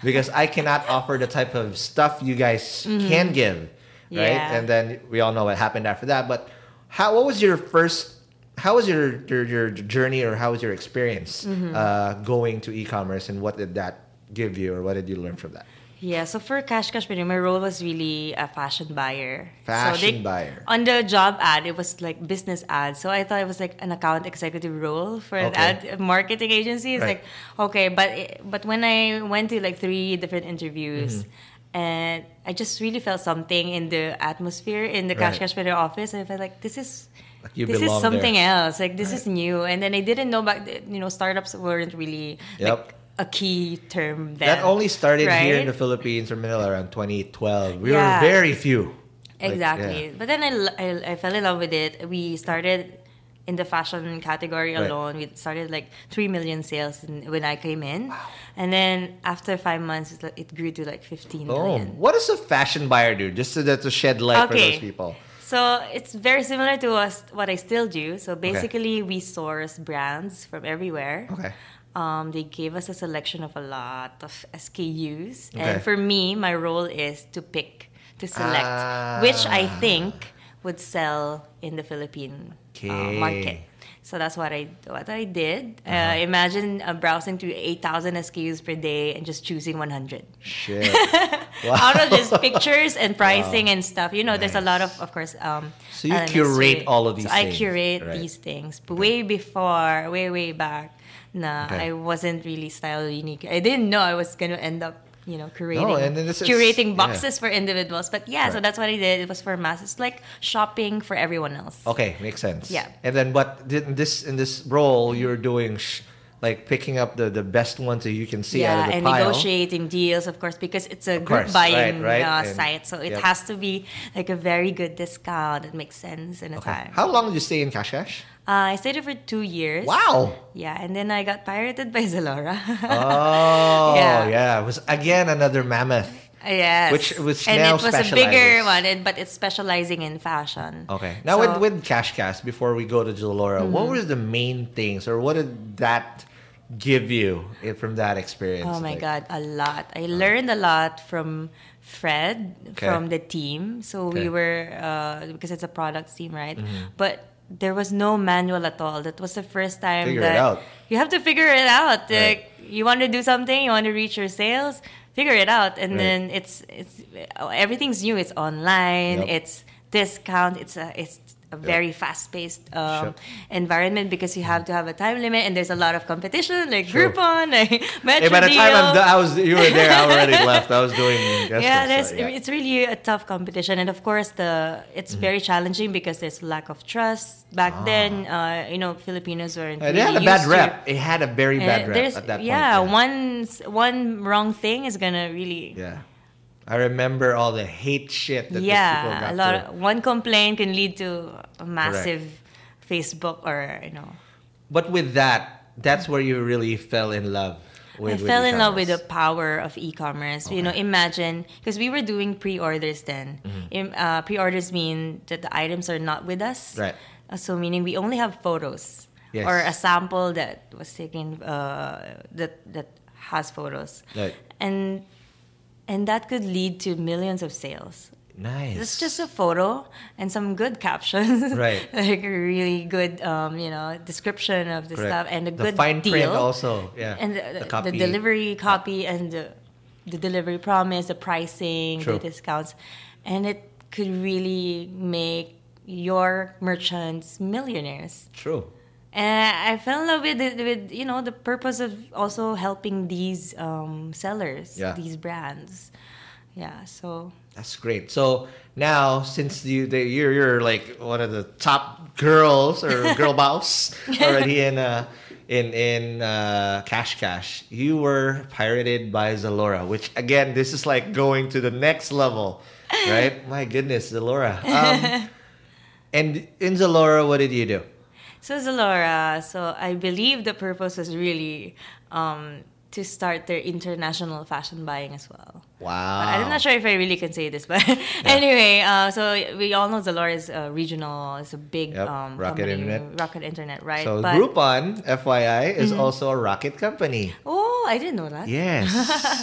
Speaker 1: because I cannot offer the type of stuff you guys can give, right?
Speaker 2: Yeah.
Speaker 1: And then we all know what happened after that. But how? What was your first? How was your your, your journey, or how was your experience
Speaker 2: Mm-hmm.
Speaker 1: uh, going to e-commerce, and what did that give you, or what did you learn from that?
Speaker 2: Yeah, so for Cash Cash Pinoy, my role was really a fashion buyer. so
Speaker 1: Fashion buyer.
Speaker 2: On the job ad, it was like business ad. So I thought it was like an account executive role for an ad marketing agency. It's
Speaker 1: Right.
Speaker 2: like okay, but it- but when I went to like three different interviews.
Speaker 1: Mm-hmm.
Speaker 2: And I just really felt something in the atmosphere in the Cash
Speaker 1: Right.
Speaker 2: Cash office, I felt like this is
Speaker 1: you
Speaker 2: this is something
Speaker 1: there.
Speaker 2: else. Like this is new, and then I didn't know back. You know, startups weren't really
Speaker 1: Yep.
Speaker 2: like a key term then.
Speaker 1: That only started here in the Philippines or Manila around 2012. We
Speaker 2: Yeah.
Speaker 1: were very few. Like,
Speaker 2: Exactly.
Speaker 1: yeah.
Speaker 2: But then I I fell in love with it. We started in the fashion category
Speaker 1: Right.
Speaker 2: alone. We started like 3 million sales in, when I came in. And then after five months, it, grew to like fifteen. 15
Speaker 1: Oh,
Speaker 2: million.
Speaker 1: what does a fashion buyer do? Just so that to shed light for those people.
Speaker 2: So it's very similar to us, what I still do. So basically, we source brands from everywhere.
Speaker 1: Okay.
Speaker 2: Um, they gave us a selection of a lot of SKUs,
Speaker 1: Okay.
Speaker 2: and for me, my role is to pick, to select
Speaker 1: Ah.
Speaker 2: which I think would sell in the Philippine uh, market. So that's what I what I did.
Speaker 1: Uh-huh.
Speaker 2: Uh, imagine uh, browsing through eight thousand SKUs per day and just choosing one hundred
Speaker 1: Shit.
Speaker 2: out of just pictures and pricing and stuff. You know, there's a lot of, of course. Um,
Speaker 1: So you curate
Speaker 2: to
Speaker 1: all of these
Speaker 2: So I curate
Speaker 1: right.
Speaker 2: these things, but way before, way way back, nah,
Speaker 1: Okay.
Speaker 2: I wasn't really style unique. I didn't know I was gonna end up. You know, curating,
Speaker 1: No, and is-
Speaker 2: curating
Speaker 1: yeah.
Speaker 2: boxes for individuals. But yeah, so
Speaker 1: Right.
Speaker 2: that's what I did. It was for mass. It's like shopping for everyone else.
Speaker 1: Okay, makes sense.
Speaker 2: Yeah.
Speaker 1: And then, but in this in this role, you're doing sh- like picking up the the best ones that you can see out
Speaker 2: yeah,
Speaker 1: of the
Speaker 2: and
Speaker 1: pile.
Speaker 2: negotiating deals, of course, because it's a group buying
Speaker 1: right, right,
Speaker 2: Uh,
Speaker 1: and-
Speaker 2: site, so it
Speaker 1: yep.
Speaker 2: has to be like a very good discount that makes sense in a
Speaker 1: Okay.
Speaker 2: time.
Speaker 1: How long did you stay in Cash Cash?
Speaker 2: Uh, I stayed there for two years.
Speaker 1: Wow.
Speaker 2: Yeah, and then I got pirated by Zalora.
Speaker 1: Oh,
Speaker 2: Yeah.
Speaker 1: yeah. It was again another mammoth.
Speaker 2: Yes.
Speaker 1: Which was
Speaker 2: and
Speaker 1: now
Speaker 2: it was a bigger one, and, but it's specializing in fashion.
Speaker 1: Okay. Now
Speaker 2: So- Mm-hmm.
Speaker 1: with with CashCash, before we go to Zalora, what were the main things, or what did that give you eh, from that experience?
Speaker 2: Oh my
Speaker 1: Like,
Speaker 2: god, a lot. I learned a lot from Fred
Speaker 1: Okay.
Speaker 2: from the team. So
Speaker 1: Okay. Mm-hmm.
Speaker 2: we were uh, because it's a product team, right? But there was no manual at all. That was the first time
Speaker 1: Figure it
Speaker 2: that
Speaker 1: out.
Speaker 2: you have to figure it out.
Speaker 1: Right.
Speaker 2: Like you want to do something, you want to reach your sales, figure it out, and
Speaker 1: Right.
Speaker 2: then it's it's everything's new. It's online.
Speaker 1: Yep.
Speaker 2: It's discount. It's a it's a very fast-paced um,
Speaker 1: Sure.
Speaker 2: environment because you have to have a time limit and there's a lot of competition like
Speaker 1: True.
Speaker 2: Groupon, like Metro
Speaker 1: Hey, by the time I'm done, I was you were there. I already left. I was doing.
Speaker 2: yeah, there's,
Speaker 1: so, yeah.
Speaker 2: it's really a tough competition, and of course, the it's very challenging because there's lack of trust. Back then, uh, you know, Filipinos weren't.
Speaker 1: Uh, they had a bad
Speaker 2: used to-
Speaker 1: rep. It had a very
Speaker 2: Uh,
Speaker 1: bad rep at that point.
Speaker 2: yeah, one one wrong thing is gonna really.
Speaker 1: Yeah. I remember all the hate shit that these people
Speaker 2: Yeah,
Speaker 1: got
Speaker 2: a lot.
Speaker 1: through.
Speaker 2: One complaint can lead to a massive Facebook or you know.
Speaker 1: But with that, that's where you really fell in love. With,
Speaker 2: I
Speaker 1: with
Speaker 2: fell in love with the power of e-commerce. You know, imagine because we were doing pre-orders then.
Speaker 1: Mm-hmm.
Speaker 2: Uh, pre-orders mean that the items are not with us.
Speaker 1: Right.
Speaker 2: Uh, so meaning we only have photos
Speaker 1: Yes.
Speaker 2: or a sample that was taken uh, that that has photos.
Speaker 1: Right.
Speaker 2: And and that could lead to millions of sales.
Speaker 1: Nice.
Speaker 2: It's just a photo and some good captions,
Speaker 1: Right.
Speaker 2: like a really good, um, you know, description of the
Speaker 1: Correct.
Speaker 2: stuff and a
Speaker 1: the
Speaker 2: good
Speaker 1: fine
Speaker 2: deal
Speaker 1: print also. Yeah.
Speaker 2: and the,
Speaker 1: the
Speaker 2: the, delivery copy and the, the delivery promise, the pricing,
Speaker 1: True.
Speaker 2: the discounts, and it could really make your merchants millionaires.
Speaker 1: True.
Speaker 2: And I fell in love with it, with you know the purpose of also helping these um, sellers,
Speaker 1: Yeah.
Speaker 2: these brands. Yeah, so
Speaker 1: That's great. So now, since you they, you're you're like one of the top girls or girl boss already in uh, in in uh, CashCash, you were pirated by Zalora, which again, this is like going to the next level, right? My goodness, Zalora. Um, and in Zalora, what did you do?
Speaker 2: So Zalora, so I believe the purpose was really um, to start their international fashion buying as well.
Speaker 1: Wow.
Speaker 2: But I'm not sure if I really can say this, but anyway, uh, so we all know Zalora is uh, regional. It's a big
Speaker 1: Yep,
Speaker 2: um,
Speaker 1: Rocket
Speaker 2: company,
Speaker 1: Internet.
Speaker 2: Rocket Internet, right?
Speaker 1: So
Speaker 2: but,
Speaker 1: Groupon, FYI, is
Speaker 2: Mm-hmm.
Speaker 1: also a rocket company.
Speaker 2: Oh, I didn't know that.
Speaker 1: Yes.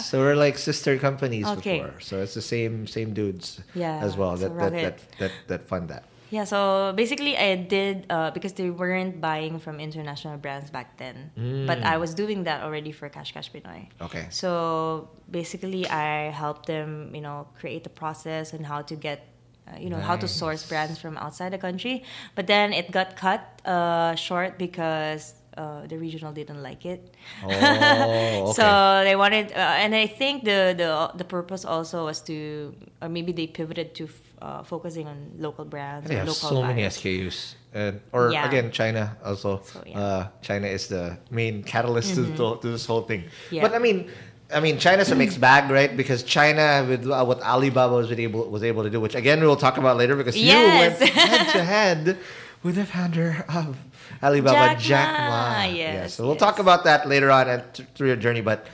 Speaker 1: so we're like sister companies
Speaker 2: Okay.
Speaker 1: before. So it's the same same dudes
Speaker 2: Yeah,
Speaker 1: as well
Speaker 2: so
Speaker 1: that, that, that that that fund that.
Speaker 2: Yeah, so basically I did uh, because they weren't buying from international brands back then. But I was doing that already for CashCash Pinoy.
Speaker 1: Mm. Okay.
Speaker 2: So basically I helped them, you know, create the process and how to get uh, you know how to source brands from outside the country. But then it got cut uh, short because uh, the regional didn't like it.
Speaker 1: Oh, okay.
Speaker 2: So they wanted, uh, and I think the, the the purpose also was to, or maybe they pivoted to uh, focusing on local brands.
Speaker 1: They have
Speaker 2: local
Speaker 1: so many. SKUs. And, or
Speaker 2: Yeah.
Speaker 1: again, China also.
Speaker 2: So, yeah.
Speaker 1: uh, China is the main catalyst to, to, to this whole thing.
Speaker 2: Mm-hmm. Yeah.
Speaker 1: But I mean, I mean, China's a mixed bag, right? Because China, with uh, what Alibaba was able was able to do, which again we will talk about later, because
Speaker 2: Yes.
Speaker 1: you went head to head with the founder of Alibaba,
Speaker 2: Jack
Speaker 1: Jack,
Speaker 2: Ma.
Speaker 1: Ma.
Speaker 2: Yes,
Speaker 1: so we'll
Speaker 2: yes.
Speaker 1: talk about that later on and th- through your journey. But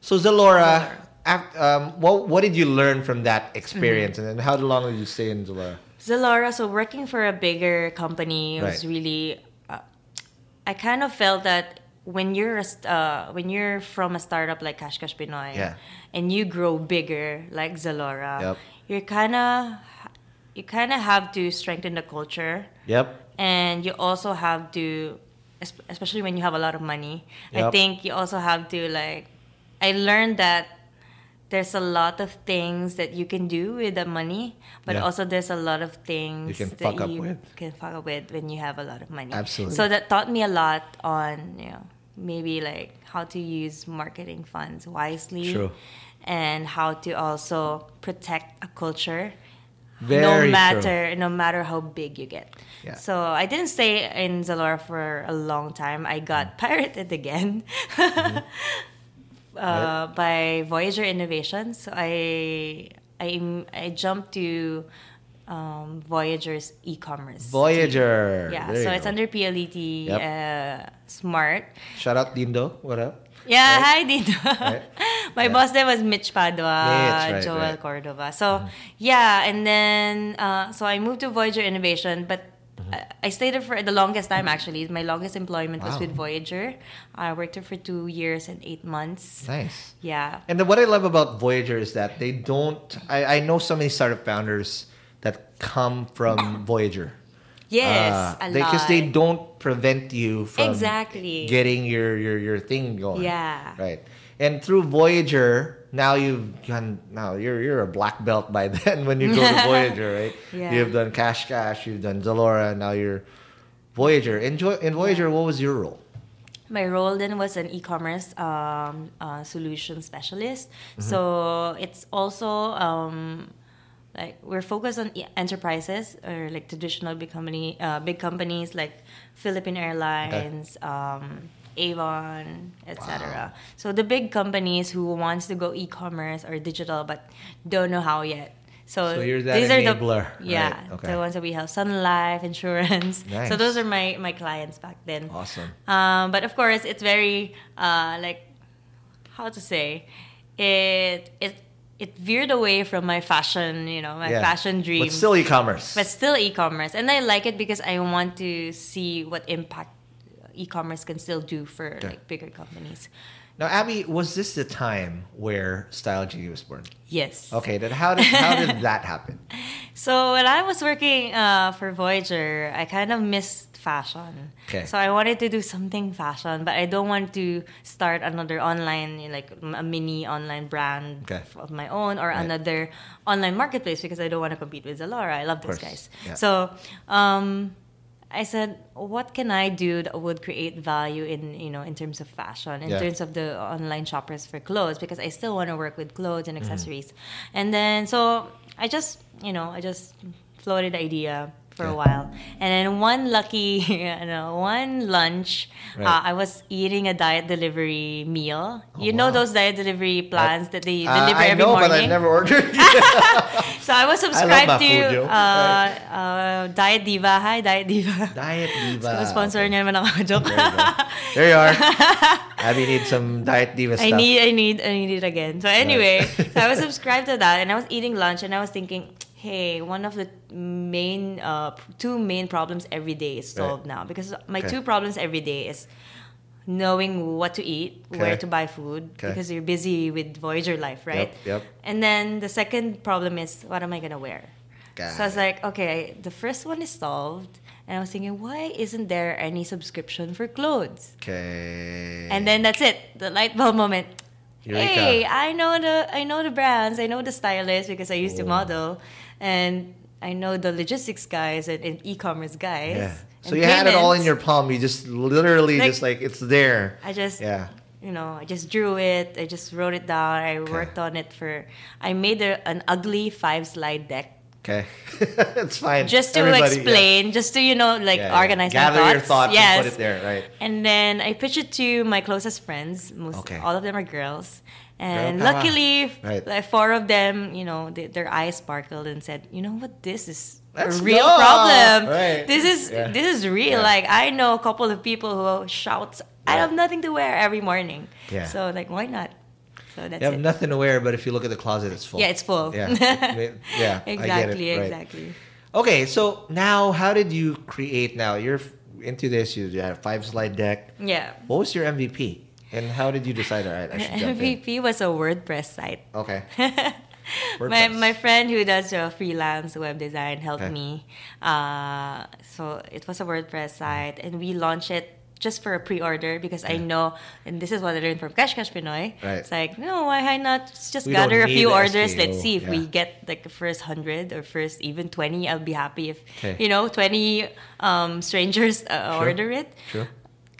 Speaker 1: so Zalora, af- um, what what did you learn from that experience,
Speaker 2: Mm-hmm.
Speaker 1: and then how long did you stay in Zalora?
Speaker 2: Zalora, so working for a bigger company was
Speaker 1: Right.
Speaker 2: really. Uh, I kind of felt that when you're a uh, when you're from a startup like CashCash Pinoy,
Speaker 1: Yeah.
Speaker 2: and you grow bigger like Zalora,
Speaker 1: Yep.
Speaker 2: you're kind of you kind of have to strengthen the culture.
Speaker 1: Yep.
Speaker 2: and you also have to especially when you have a lot of money i think you also have to like i learned that there's a lot of things that you can do with the money but
Speaker 1: Yeah.
Speaker 2: also there's a lot of things
Speaker 1: You can
Speaker 2: that
Speaker 1: fuck up
Speaker 2: you
Speaker 1: with.
Speaker 2: can fuck up with when you have a lot of money
Speaker 1: Absolutely.
Speaker 2: so that taught me a lot on you know maybe like how to use marketing funds wisely
Speaker 1: True.
Speaker 2: and how to also protect a culture
Speaker 1: Very
Speaker 2: no
Speaker 1: true.
Speaker 2: matter no matter how big you get.
Speaker 1: Yeah.
Speaker 2: So I didn't stay in Zalora for a long time. I got pirated again
Speaker 1: Mm-hmm.
Speaker 2: Uh, by Voyager Innovations. So I I I jumped to um, Voyager's e-commerce. team.
Speaker 1: Voyager.
Speaker 2: Yeah,
Speaker 1: There
Speaker 2: so it's
Speaker 1: go.
Speaker 2: under PLDT
Speaker 1: Yep.
Speaker 2: uh, Smart.
Speaker 1: Shout out Dindo. What up?
Speaker 2: Yeah, hi Dindo.
Speaker 1: Right.
Speaker 2: my
Speaker 1: Yeah.
Speaker 2: boss there was Mitch Padua,
Speaker 1: right,
Speaker 2: Joel
Speaker 1: right.
Speaker 2: Cordova. So yeah, and then uh, so I moved to Voyager Innovation, but. I stayed there for the longest time actually. My longest employment was with Voyager. I worked there for two years and eight months.
Speaker 1: Nice.
Speaker 2: Yeah.
Speaker 1: And what I love about Voyager is that they don't. I, I know so many startup founders that come from Voyager.
Speaker 2: Yes, uh, a
Speaker 1: because
Speaker 2: lot.
Speaker 1: they don't prevent you from
Speaker 2: Exactly.
Speaker 1: getting your, your your thing going.
Speaker 2: Yeah.
Speaker 1: Right. And through Voyager, now you've gone. Now you're you're a black belt by then when you go to Voyager, right?
Speaker 2: Yeah.
Speaker 1: You've done CashCash, you've done Zalora, now you're Voyager. In, in Voyager, what was your role?
Speaker 2: My role then was an e-commerce um, uh, solution specialist.
Speaker 1: Mm-hmm.
Speaker 2: So it's also um, like we're focused on e- enterprises or like traditional big company, uh, big companies like Philippine Airlines, um, Avon, etc. So the big companies who wants to go e-commerce or digital but don't know how yet. So,
Speaker 1: So
Speaker 2: these are the yeah
Speaker 1: right, okay.
Speaker 2: the ones that we have Sun Life insurance.
Speaker 1: Nice.
Speaker 2: So those are my my clients back then.
Speaker 1: Awesome.
Speaker 2: Um, but of course, it's very uh, like how to say it it it veered away from my fashion, you know, my
Speaker 1: Yeah.
Speaker 2: fashion dreams.
Speaker 1: But still e-commerce.
Speaker 2: but still e-commerce, and I like it because I want to see what impact e-commerce can still do for
Speaker 1: Okay.
Speaker 2: like bigger companies.
Speaker 1: Now, Abby, was this the time where Style G was born?
Speaker 2: Yes.
Speaker 1: Okay, then how did how did that happen?
Speaker 2: So when I was working uh, for Voyager, I kind of missed fashion.
Speaker 1: Okay.
Speaker 2: So I wanted to do something fashion, but I don't want to start another online, like a mini online brand
Speaker 1: Okay.
Speaker 2: of my own or
Speaker 1: Right.
Speaker 2: another online marketplace because I don't want to compete with Zalora. I love those guys.
Speaker 1: Yeah.
Speaker 2: So um, I said, what can I do that would create value in you know in terms of fashion, in
Speaker 1: Yeah.
Speaker 2: terms of the online shoppers for clothes? Because I still want to work with clothes
Speaker 1: Mm-hmm.
Speaker 2: and accessories. And then so I just you know I just floated the idea for a while, and then one lucky you know one lunch,
Speaker 1: Right.
Speaker 2: uh, I was eating a diet delivery meal. you know
Speaker 1: wow.
Speaker 2: those diet delivery plans that they
Speaker 1: Uh,
Speaker 2: deliver
Speaker 1: I
Speaker 2: every
Speaker 1: know,
Speaker 2: morning.
Speaker 1: but I've never ordered.
Speaker 2: So I was subscribed
Speaker 1: my
Speaker 2: to
Speaker 1: food,
Speaker 2: uh, uh, Diet Diva. Hi, Diet Diva.
Speaker 1: Diet Diva.
Speaker 2: sponsor
Speaker 1: Okay.
Speaker 2: niya naman ako. Joke.
Speaker 1: There you go. There you are. Abby needs some Diet Diva stuff.
Speaker 2: I need, I need, I need it again. So anyway, so I was subscribed to that, and I was eating lunch, and I was thinking, hey, one of the main, uh, two main problems every day is solved now because my
Speaker 1: Okay.
Speaker 2: two problems every day is knowing what to eat, where to buy food,
Speaker 1: Okay.
Speaker 2: because you're busy with Voyager life, right?
Speaker 1: yep.
Speaker 2: And then the second problem is, what am I gonna wear?
Speaker 1: Got
Speaker 2: so I was like, okay, the first one is solved, and I was thinking, why isn't there any subscription for clothes?
Speaker 1: Okay.
Speaker 2: And then that's it, the light bulb moment.
Speaker 1: Eureka.
Speaker 2: Hey, I know the I know the brands, I know the stylists because I used to model, and I know the logistics guys and, and e-commerce guys.
Speaker 1: yeah. So you had it all in your palm. You just literally
Speaker 2: Like-
Speaker 1: just like it's there.
Speaker 2: I just
Speaker 1: Yeah.
Speaker 2: you know I just drew it. I just wrote it down. I worked on it for. I made a, an ugly five slide deck
Speaker 1: Okay. it's fine.
Speaker 2: just to
Speaker 1: Everybody, yeah.
Speaker 2: explain, just to you know like
Speaker 1: Yeah, yeah.
Speaker 2: organize
Speaker 1: Gather
Speaker 2: my thoughts.
Speaker 1: your thoughts
Speaker 2: yes.
Speaker 1: and put it there, right?
Speaker 2: And then I pitched it to my closest friends. Most
Speaker 1: Okay.
Speaker 2: all of them are girls. And
Speaker 1: Girl
Speaker 2: luckily,
Speaker 1: Right.
Speaker 2: like four of them, you know, they, their eyes sparkled and said, "You know what? This is
Speaker 1: Let's
Speaker 2: a real
Speaker 1: go."
Speaker 2: problem.
Speaker 1: Right.
Speaker 2: This is
Speaker 1: Yeah.
Speaker 2: this is real.
Speaker 1: Yeah.
Speaker 2: Like I know a couple of people who shouts, "I have nothing to wear every morning."
Speaker 1: Yeah.
Speaker 2: So like, why not? So that's
Speaker 1: You have
Speaker 2: it.
Speaker 1: nothing to wear, but if you look at the closet, it's full.
Speaker 2: Yeah, it's full.
Speaker 1: Yeah. yeah. I get it.
Speaker 2: exactly,
Speaker 1: Right.
Speaker 2: exactly.
Speaker 1: Okay, so now how did you create now? You're into this, you have five slide deck.
Speaker 2: Yeah.
Speaker 1: What was your MVP? And how did you decide, all right, I should jump in?
Speaker 2: MVP was a WordPress site.
Speaker 1: Okay.
Speaker 2: my, my friend who does uh, freelance web design helped
Speaker 1: Okay.
Speaker 2: me. Uh, so it was a WordPress site, and we launched it just for a pre-order because I know, and this is what I learned from CashCash Pinoy.
Speaker 1: Right.
Speaker 2: It's like, no, why not just
Speaker 1: We
Speaker 2: gather a few orders? Let's see if we get like the first hundred or first even twenty. I'll be happy if
Speaker 1: Okay.
Speaker 2: you know twenty um, strangers uh,
Speaker 1: Sure.
Speaker 2: order it
Speaker 1: Sure.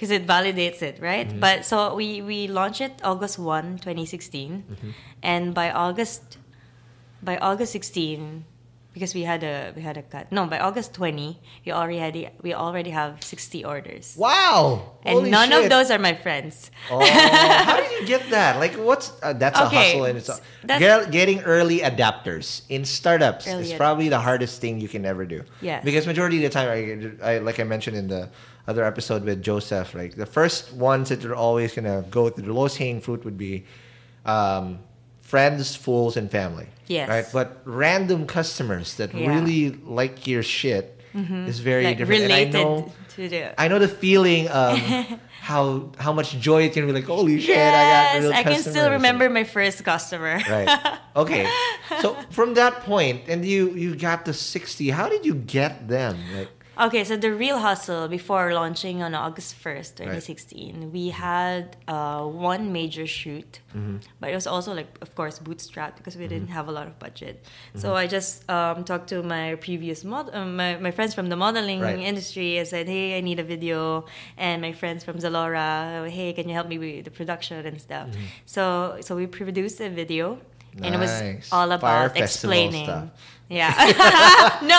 Speaker 2: Because it validates it, right?
Speaker 1: Mm-hmm.
Speaker 2: But so we we launched it August 1, 2016,
Speaker 1: Mm-hmm.
Speaker 2: and by August by August 16 because we had a we had a cut. No, by August 20, we already had we already have 60 orders.
Speaker 1: Wow.
Speaker 2: And
Speaker 1: Holy
Speaker 2: none
Speaker 1: shit.
Speaker 2: of those are my friends.
Speaker 1: Oh, how did you get that? Like, what's uh, that's
Speaker 2: Okay,
Speaker 1: a hustle in itself.
Speaker 2: that's-
Speaker 1: Get, getting early adapters in startups
Speaker 2: Early
Speaker 1: is
Speaker 2: ad-
Speaker 1: probably the hardest thing you can ever do.
Speaker 2: Yeah,
Speaker 1: Because majority of the time, I, I like I mentioned in the other episode with Joseph, like the first ones that are always gonna go to the lowest hanging fruit would be um, friends, fools, and family.
Speaker 2: Yes.
Speaker 1: Right. But random customers that
Speaker 2: Yeah.
Speaker 1: really like your shit is very
Speaker 2: like
Speaker 1: different.
Speaker 2: related
Speaker 1: And I know,
Speaker 2: to the
Speaker 1: I know the feeling of how how much joy it can be. Like, holy shit! I got
Speaker 2: yes,
Speaker 1: real
Speaker 2: I can still remember my first customer.
Speaker 1: Right. Okay. So from that point, and you you got the sixty. How did you get them? Like,
Speaker 2: Okay, so the real hustle before launching on August 1st, 2016, we had uh, one major shoot,
Speaker 1: Mm-hmm.
Speaker 2: but it was also like, of course, bootstrapped because we didn't have a lot of budget.
Speaker 1: Mm-hmm.
Speaker 2: So I just um, talked to my previous mod, uh, my, my friends from the modeling
Speaker 1: Right.
Speaker 2: industry. I said, hey, I need a video, and my friends from Zalora, hey, can you help me with the production and stuff? So so we produced a video. And it was
Speaker 1: Mm-hmm.
Speaker 2: All
Speaker 1: Fire
Speaker 2: about
Speaker 1: festival
Speaker 2: explaining.
Speaker 1: stuff.
Speaker 2: Yeah. no.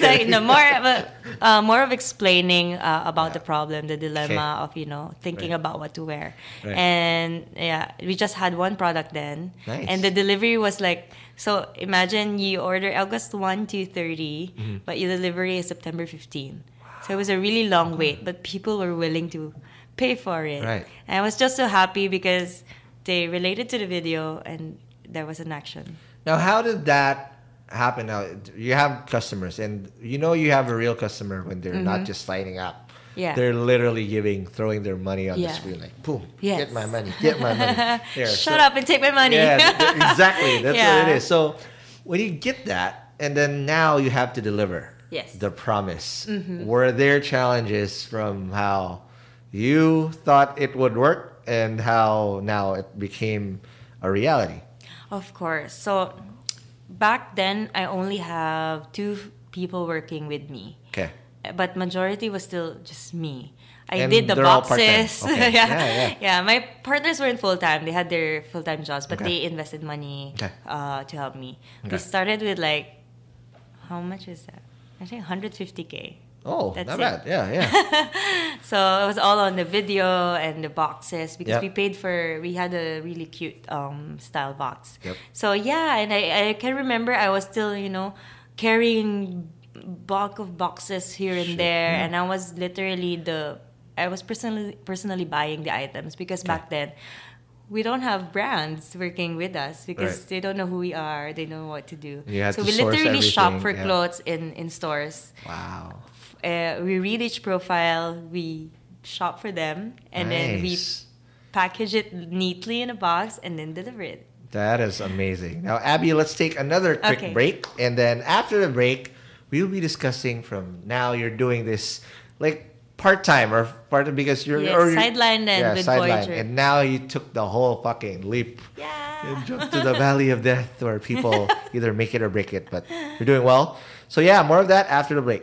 Speaker 2: like, no, more of a, uh, more of explaining uh, about the problem, the dilemma of you know thinking
Speaker 1: Right.
Speaker 2: about what to wear,
Speaker 1: Right.
Speaker 2: and yeah, we just had one product then,
Speaker 1: Nice.
Speaker 2: and the delivery was like so. Imagine you order August one to 30
Speaker 1: Mm-hmm.
Speaker 2: but your delivery is September fifteen. So it was a really long wait, but people were willing to pay for it.
Speaker 1: Right.
Speaker 2: And I was just so happy because they related to the video and there was an action.
Speaker 1: Now, how did that happen? Now, you have customers, and you know you have a real customer when they're not just signing up.
Speaker 2: Mm-hmm. Yeah.
Speaker 1: They're literally giving, throwing their money on the screen, like, boom,
Speaker 2: Yes.
Speaker 1: get my money, get my money. There,
Speaker 2: Shut
Speaker 1: so-
Speaker 2: up and take my money.
Speaker 1: Yeah, exactly. That's what it is. So when you get that, and then now you have to deliver
Speaker 2: Yes. Mm-hmm.
Speaker 1: the promise. Were there challenges from how you thought it would work and how now it became a reality?
Speaker 2: Of course. So back then, I only have two people working with me,
Speaker 1: Okay.
Speaker 2: but majority was still just me. I
Speaker 1: And
Speaker 2: did the
Speaker 1: they're all part-time.
Speaker 2: boxes.
Speaker 1: Okay.
Speaker 2: yeah.
Speaker 1: Yeah, yeah.
Speaker 2: My partners weren't full time. They had their full time jobs, but
Speaker 1: Okay.
Speaker 2: they invested money
Speaker 1: Okay.
Speaker 2: uh, to help me. We started with like, how much is that? I think 150k.
Speaker 1: Oh,
Speaker 2: That's
Speaker 1: not
Speaker 2: it.
Speaker 1: bad. Yeah, yeah.
Speaker 2: So it was all on the video and the boxes because
Speaker 1: Yep.
Speaker 2: we paid for we had a really cute um, style box.
Speaker 1: Yep.
Speaker 2: So yeah, and I, I can remember I was still you know carrying bulk of boxes here and there, and I was literally the I was personally personally buying the items because back then. We don't have brands working with us because
Speaker 1: Right.
Speaker 2: they don't know who we are. They don't know what to do. So
Speaker 1: to
Speaker 2: we literally shop for
Speaker 1: yeah.
Speaker 2: clothes in, in stores
Speaker 1: wow.
Speaker 2: Uh, we read each profile, we shop for them, and then we package it neatly in a box and then deliver it.
Speaker 1: That is amazing. Now, Abby, let's take another quick
Speaker 2: Okay.
Speaker 1: break. And then after the break, we'll be discussing from now you're doing this like part time or part because you're
Speaker 2: Yes,
Speaker 1: or you-
Speaker 2: sidelined and with Voyager.
Speaker 1: And now you took the whole fucking leap
Speaker 2: Yeah.
Speaker 1: and jumped to the valley of death where people either make it or break it. But you're doing well. So, yeah, more of that after the break.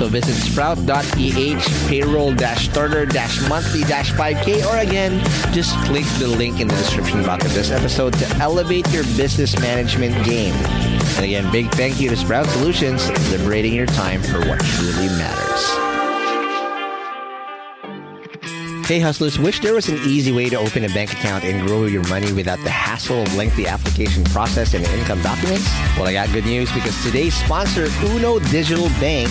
Speaker 1: So visit sprout.ph payroll starter monthly 5k or again, just click the link in the description box of this episode to elevate your business management game. And again, big thank you to Sprout Solutions, liberating your time for what truly matters. Hey hustlers, wish there was an easy way to open a bank account and grow your money without the hassle of lengthy application process and income documents? Well, I got good news because today's sponsor, Uno Digital Bank,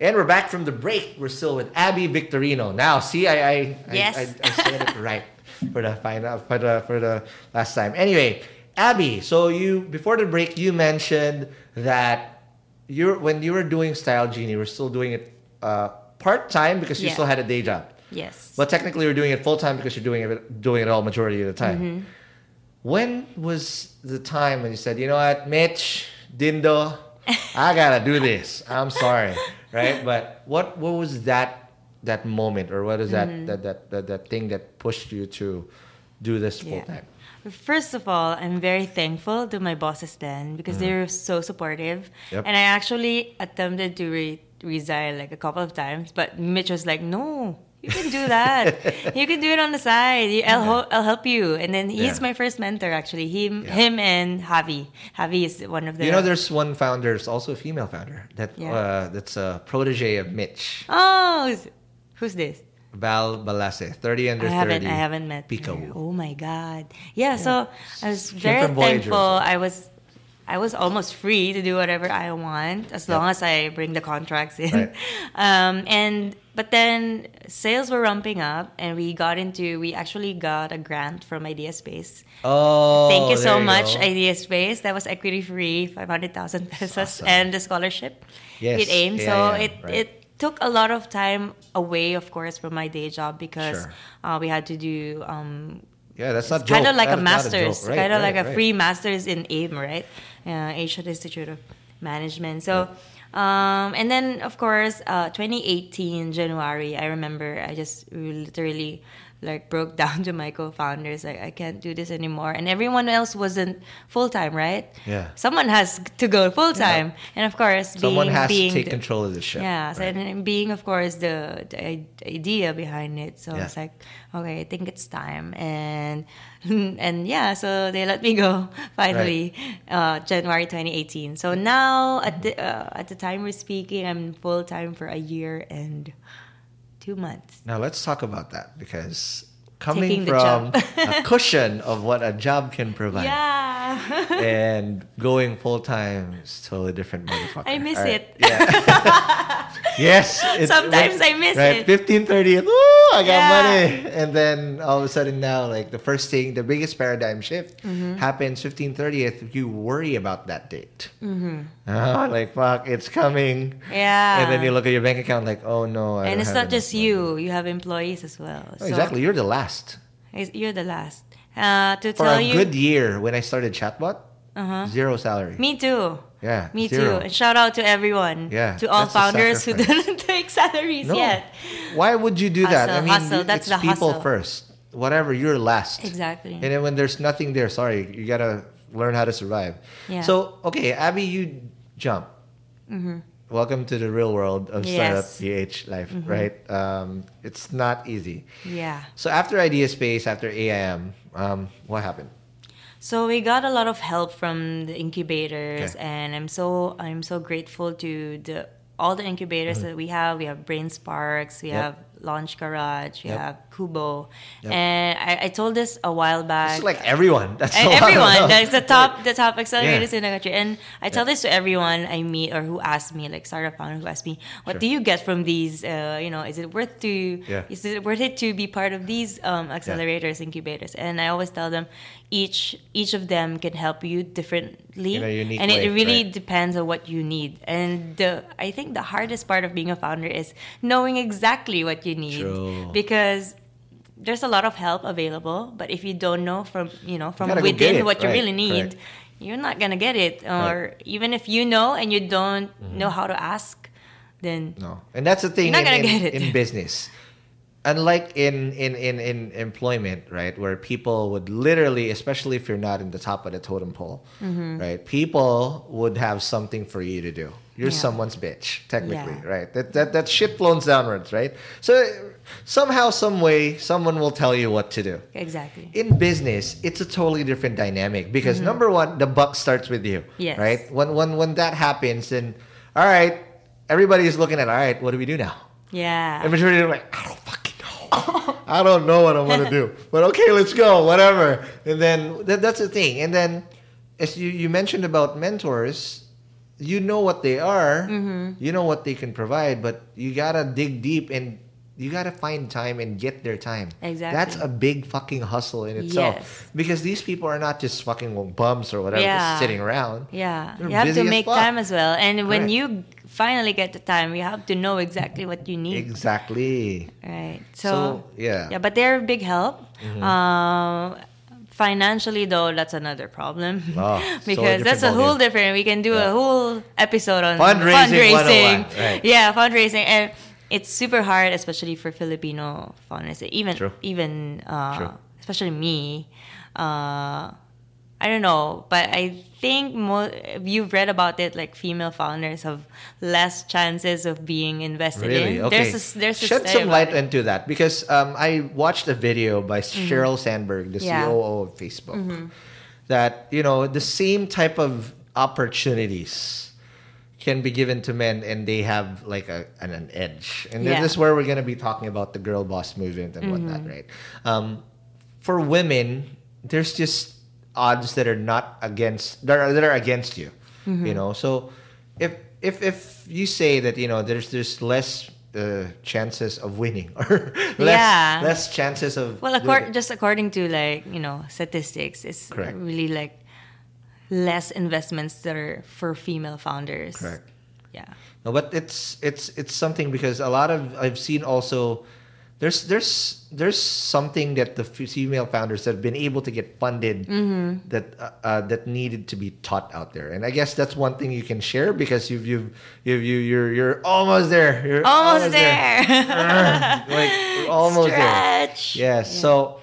Speaker 1: And we're back from the break. We're still with Abby Victorino. Now, see, I I,
Speaker 2: Yes.
Speaker 1: I, I, I said it right for the final for the for the last time. Anyway, Abby, so you before the break you mentioned that you when you were doing Style Genie, you were still doing it uh, part time because you
Speaker 2: Yeah.
Speaker 1: still had a day job.
Speaker 2: Yes.
Speaker 1: But technically, you're doing it full time because you're doing it doing it all majority of the time.
Speaker 2: Mm-hmm.
Speaker 1: When was the time when you said, you know what, Mitch, Dindo, I gotta do this. I'm sorry, right? But what what was that that moment, or what is that,
Speaker 2: Mm-hmm.
Speaker 1: that, that that that thing that pushed you to do this full
Speaker 2: Yeah.
Speaker 1: time?
Speaker 2: First of all, I'm very thankful to my bosses then because they were so supportive.
Speaker 1: Mm-hmm. Yep.
Speaker 2: And I actually attempted to re- resign like a couple of times, but Mitch was like, "No, you can do that. you can do it on the side. I'll, I'll help you." And then he's
Speaker 1: Yeah.
Speaker 2: my first mentor actually. Him, him, and Javi. Javi is one of the.
Speaker 1: You know, there's one founder, it's also a female founder that
Speaker 2: Yeah.
Speaker 1: uh, that's a protege of Mitch,
Speaker 2: Oh, who's, who's this?
Speaker 1: Val Balase, 30 under
Speaker 2: I haven't.
Speaker 1: 30.
Speaker 2: I haven't met
Speaker 1: Pico.
Speaker 2: her. Oh my god. Yeah. So I was very thankful. I was, I was almost free to do whatever I want as long as I bring the contracts in.
Speaker 1: Right.
Speaker 2: Um, and but then sales were ramping up, and we got into. We actually got a grant from Idea Space.
Speaker 1: Oh,
Speaker 2: Thank you so
Speaker 1: there
Speaker 2: much,
Speaker 1: go.
Speaker 2: Idea Space. That was equity free, five hundred thousand pesos,
Speaker 1: Awesome.
Speaker 2: and the scholarship.
Speaker 1: Yes.
Speaker 2: With AIM,
Speaker 1: Yeah,
Speaker 2: so
Speaker 1: yeah,
Speaker 2: it
Speaker 1: right.
Speaker 2: it took a lot of time away, of course, from my day job because
Speaker 1: Sure.
Speaker 2: uh, we had to do um,
Speaker 1: Yeah, that's not
Speaker 2: kind of like
Speaker 1: That
Speaker 2: a master's,
Speaker 1: joke. Right,
Speaker 2: kind of
Speaker 1: right,
Speaker 2: like a free master's in AIM, right? Uh, Asian Institute of Management. So, um, and then of course, uh, 2018 January, I remember I just literally like broke down to my co-founders like I can't do this anymore and everyone else wasn't full time right
Speaker 1: Yeah.
Speaker 2: someone has to go full time and of course
Speaker 1: Someone
Speaker 2: being,
Speaker 1: has
Speaker 2: being
Speaker 1: to take
Speaker 2: the-
Speaker 1: control of the ship.
Speaker 2: yeah so
Speaker 1: right?
Speaker 2: and being of course the, the idea behind it so
Speaker 1: Yeah.
Speaker 2: it's like okay I think it's time and and yeah so they let me go finally uh, January 2018 so now at the uh, at the time we're speaking I'm full time for a year and two months
Speaker 1: Now let's talk about that because coming from a cushion of what a job can provide
Speaker 2: yeah
Speaker 1: and going full time is totally different motherfucker.
Speaker 2: I miss
Speaker 1: right,
Speaker 2: it.
Speaker 1: Yeah. yes. it-
Speaker 2: Sometimes I miss
Speaker 1: right,
Speaker 2: it.
Speaker 1: Fifteen thirty. Woo! I got
Speaker 2: Yeah.
Speaker 1: money, and then all of a sudden now, like the first thing, the biggest paradigm shift
Speaker 2: Mm-hmm.
Speaker 1: happens fifteen thirtieth. You worry about that date. Mm-hmm. like fuck, it's coming.
Speaker 2: Yeah.
Speaker 1: And then you look at your bank account, like, oh no. I
Speaker 2: and it's not just
Speaker 1: money.
Speaker 2: you you have employees as well
Speaker 1: Oh,
Speaker 2: So
Speaker 1: exactly. You're the last.
Speaker 2: you're the last uh, to
Speaker 1: For
Speaker 2: tell
Speaker 1: a
Speaker 2: you
Speaker 1: good year, when I started Chatbot, zero salary.
Speaker 2: me too
Speaker 1: yeah,
Speaker 2: Me
Speaker 1: zero.
Speaker 2: too. And shout out to everyone.
Speaker 1: Yeah,
Speaker 2: To all founders who didn't take salaries
Speaker 1: No.
Speaker 2: yet.
Speaker 1: Why would you do that? I mean,
Speaker 2: hustle, that's
Speaker 1: it's
Speaker 2: the
Speaker 1: people
Speaker 2: hustle.
Speaker 1: first. Whatever, you're last.
Speaker 2: Exactly.
Speaker 1: And then when there's nothing there, sorry, you gotta learn how to survive.
Speaker 2: Yeah.
Speaker 1: So, okay, Abby, you jump. Mm-hmm. Welcome to the real world of startup.
Speaker 2: Yes.
Speaker 1: PH
Speaker 2: Mm-hmm.
Speaker 1: life, right? Um, it's not easy.
Speaker 2: Yeah.
Speaker 1: So after Idea Space, after AIM, um, what happened?
Speaker 2: So we got a lot of help from the incubators,
Speaker 1: Okay.
Speaker 2: and I'm so I'm so grateful to the all the incubators that we have. We have Brain Sparks, we
Speaker 1: Mm-hmm. Yep.
Speaker 2: have Launch Garage, we
Speaker 1: Yep.
Speaker 2: have QBO,
Speaker 1: Yep.
Speaker 2: and I, I told this a while back.
Speaker 1: It's like everyone. That's
Speaker 2: And
Speaker 1: a lot of
Speaker 2: everyone that's the top the top accelerators
Speaker 1: Yeah.
Speaker 2: in the country and i tell this to everyone i meet or who asks me like startup founder who asks me what do you get from these uh, you know is it worth to
Speaker 1: Yeah.
Speaker 2: is it worth it to be part of these um, accelerators incubators and i always tell them each each of them can help you differently
Speaker 1: In a unique
Speaker 2: and
Speaker 1: way,
Speaker 2: it really
Speaker 1: right.
Speaker 2: depends on what you need and the, i think the hardest part of being a founder is knowing exactly what you need
Speaker 1: True.
Speaker 2: because there's a lot of help available, but if you don't know from you know from
Speaker 1: get
Speaker 2: within
Speaker 1: it,
Speaker 2: what you
Speaker 1: right,
Speaker 2: really need,
Speaker 1: correct.
Speaker 2: you're not gonna get it. Or even if you know and you don't mm-hmm. know how to ask, then
Speaker 1: No, and that's the thing
Speaker 2: You're not
Speaker 1: in,
Speaker 2: gonna
Speaker 1: in,
Speaker 2: get it.
Speaker 1: in business. Unlike in, in, in, in employment, right, where people would literally, especially if you're not in the top of the totem pole,
Speaker 2: Mm-hmm.
Speaker 1: right, people would have something for you to do. You're
Speaker 2: Yeah.
Speaker 1: someone's bitch, technically,
Speaker 2: Yeah.
Speaker 1: right? That, that that shit flows downwards, right? So somehow, some way, someone will tell you what to do.
Speaker 2: exactly.
Speaker 1: In business, it's a totally different dynamic because number one, the buck starts with you.
Speaker 2: Mm-hmm. Yes.
Speaker 1: Right? When when when that happens, then all right, everybody is looking at all right, what do we do now?
Speaker 2: Yeah.
Speaker 1: And majority are like, I don't know. I don't know what I'm gonna do. But okay, let's go, whatever. And then that, that's the thing. And then as you, you mentioned about mentors, you know what they are,
Speaker 2: Mm-hmm.
Speaker 1: you know what they can provide, but you gotta dig deep and you gotta find time and get their time.
Speaker 2: Exactly.
Speaker 1: That's a big fucking hustle in itself.
Speaker 2: Yes.
Speaker 1: Because these people are not just fucking bums or whatever,
Speaker 2: Yeah.
Speaker 1: just sitting around.
Speaker 2: yeah,
Speaker 1: They're
Speaker 2: you have to make
Speaker 1: fuck.
Speaker 2: time as well. And when you finally get the time, you have to know exactly what you need.
Speaker 1: Exactly.
Speaker 2: Right. So,
Speaker 1: So, yeah.
Speaker 2: Yeah, but they're a big help. Um, financially, though, that's another problem.
Speaker 1: Oh,
Speaker 2: because
Speaker 1: different
Speaker 2: that's a whole different. We can do
Speaker 1: Yeah.
Speaker 2: a whole episode on
Speaker 1: Fundraising
Speaker 2: fundraising.
Speaker 1: right.
Speaker 2: Yeah, fundraising, and it's super hard, especially for Filipino founders. Even
Speaker 1: True.
Speaker 2: even uh, especially me. Uh, I don't know, but I think mo- you've read about it. Like female founders have less chances of being invested
Speaker 1: Really?
Speaker 2: in.
Speaker 1: Okay.
Speaker 2: There's a, there's a
Speaker 1: Shed some light
Speaker 2: it. Mm-hmm.
Speaker 1: into that because um, I watched a video by Sheryl Sandberg, the
Speaker 2: Yeah. Mm-hmm.
Speaker 1: COO of Facebook, that you know the same type of opportunities can be given to men, and they have like a an, an edge. And
Speaker 2: Yeah.
Speaker 1: this is where we're going to be talking about the girl boss movement and
Speaker 2: Mm-hmm.
Speaker 1: whatnot, right? Um, for women, there's just odds that are not against that are, that are against you.
Speaker 2: Mm-hmm.
Speaker 1: You know, so if if if you say that you know there's there's less uh, chances of winning or less
Speaker 2: Yeah.
Speaker 1: less chances of
Speaker 2: Well, accor- just according to like you know statistics, it's
Speaker 1: Correct.
Speaker 2: really like less investments that are for female founders.
Speaker 1: Correct.
Speaker 2: Yeah.
Speaker 1: No, but it's it's it's something because a lot of I've seen also there's there's there's something that the female founders have been able to get funded
Speaker 2: Mm-hmm.
Speaker 1: that uh, uh, that needed to be taught out there, and I guess that's one thing you can share because you've you've you've you you're you're almost there. You're
Speaker 2: Almost there.
Speaker 1: like we're almost there.
Speaker 2: Stretch.
Speaker 1: Yes. So,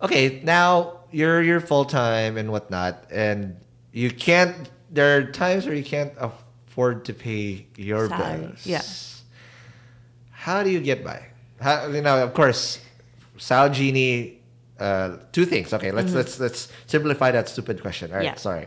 Speaker 1: okay, now you're you're full time and whatnot, and you can't. There are times where you can't afford to pay your
Speaker 2: Salary,
Speaker 1: bills.
Speaker 2: yeah.
Speaker 1: How do you get by? How, you know, of course, Style Genie. Uh, two things. Okay, let's let's let's simplify that stupid question. All right,
Speaker 2: Mm-hmm. Yeah.
Speaker 1: sorry.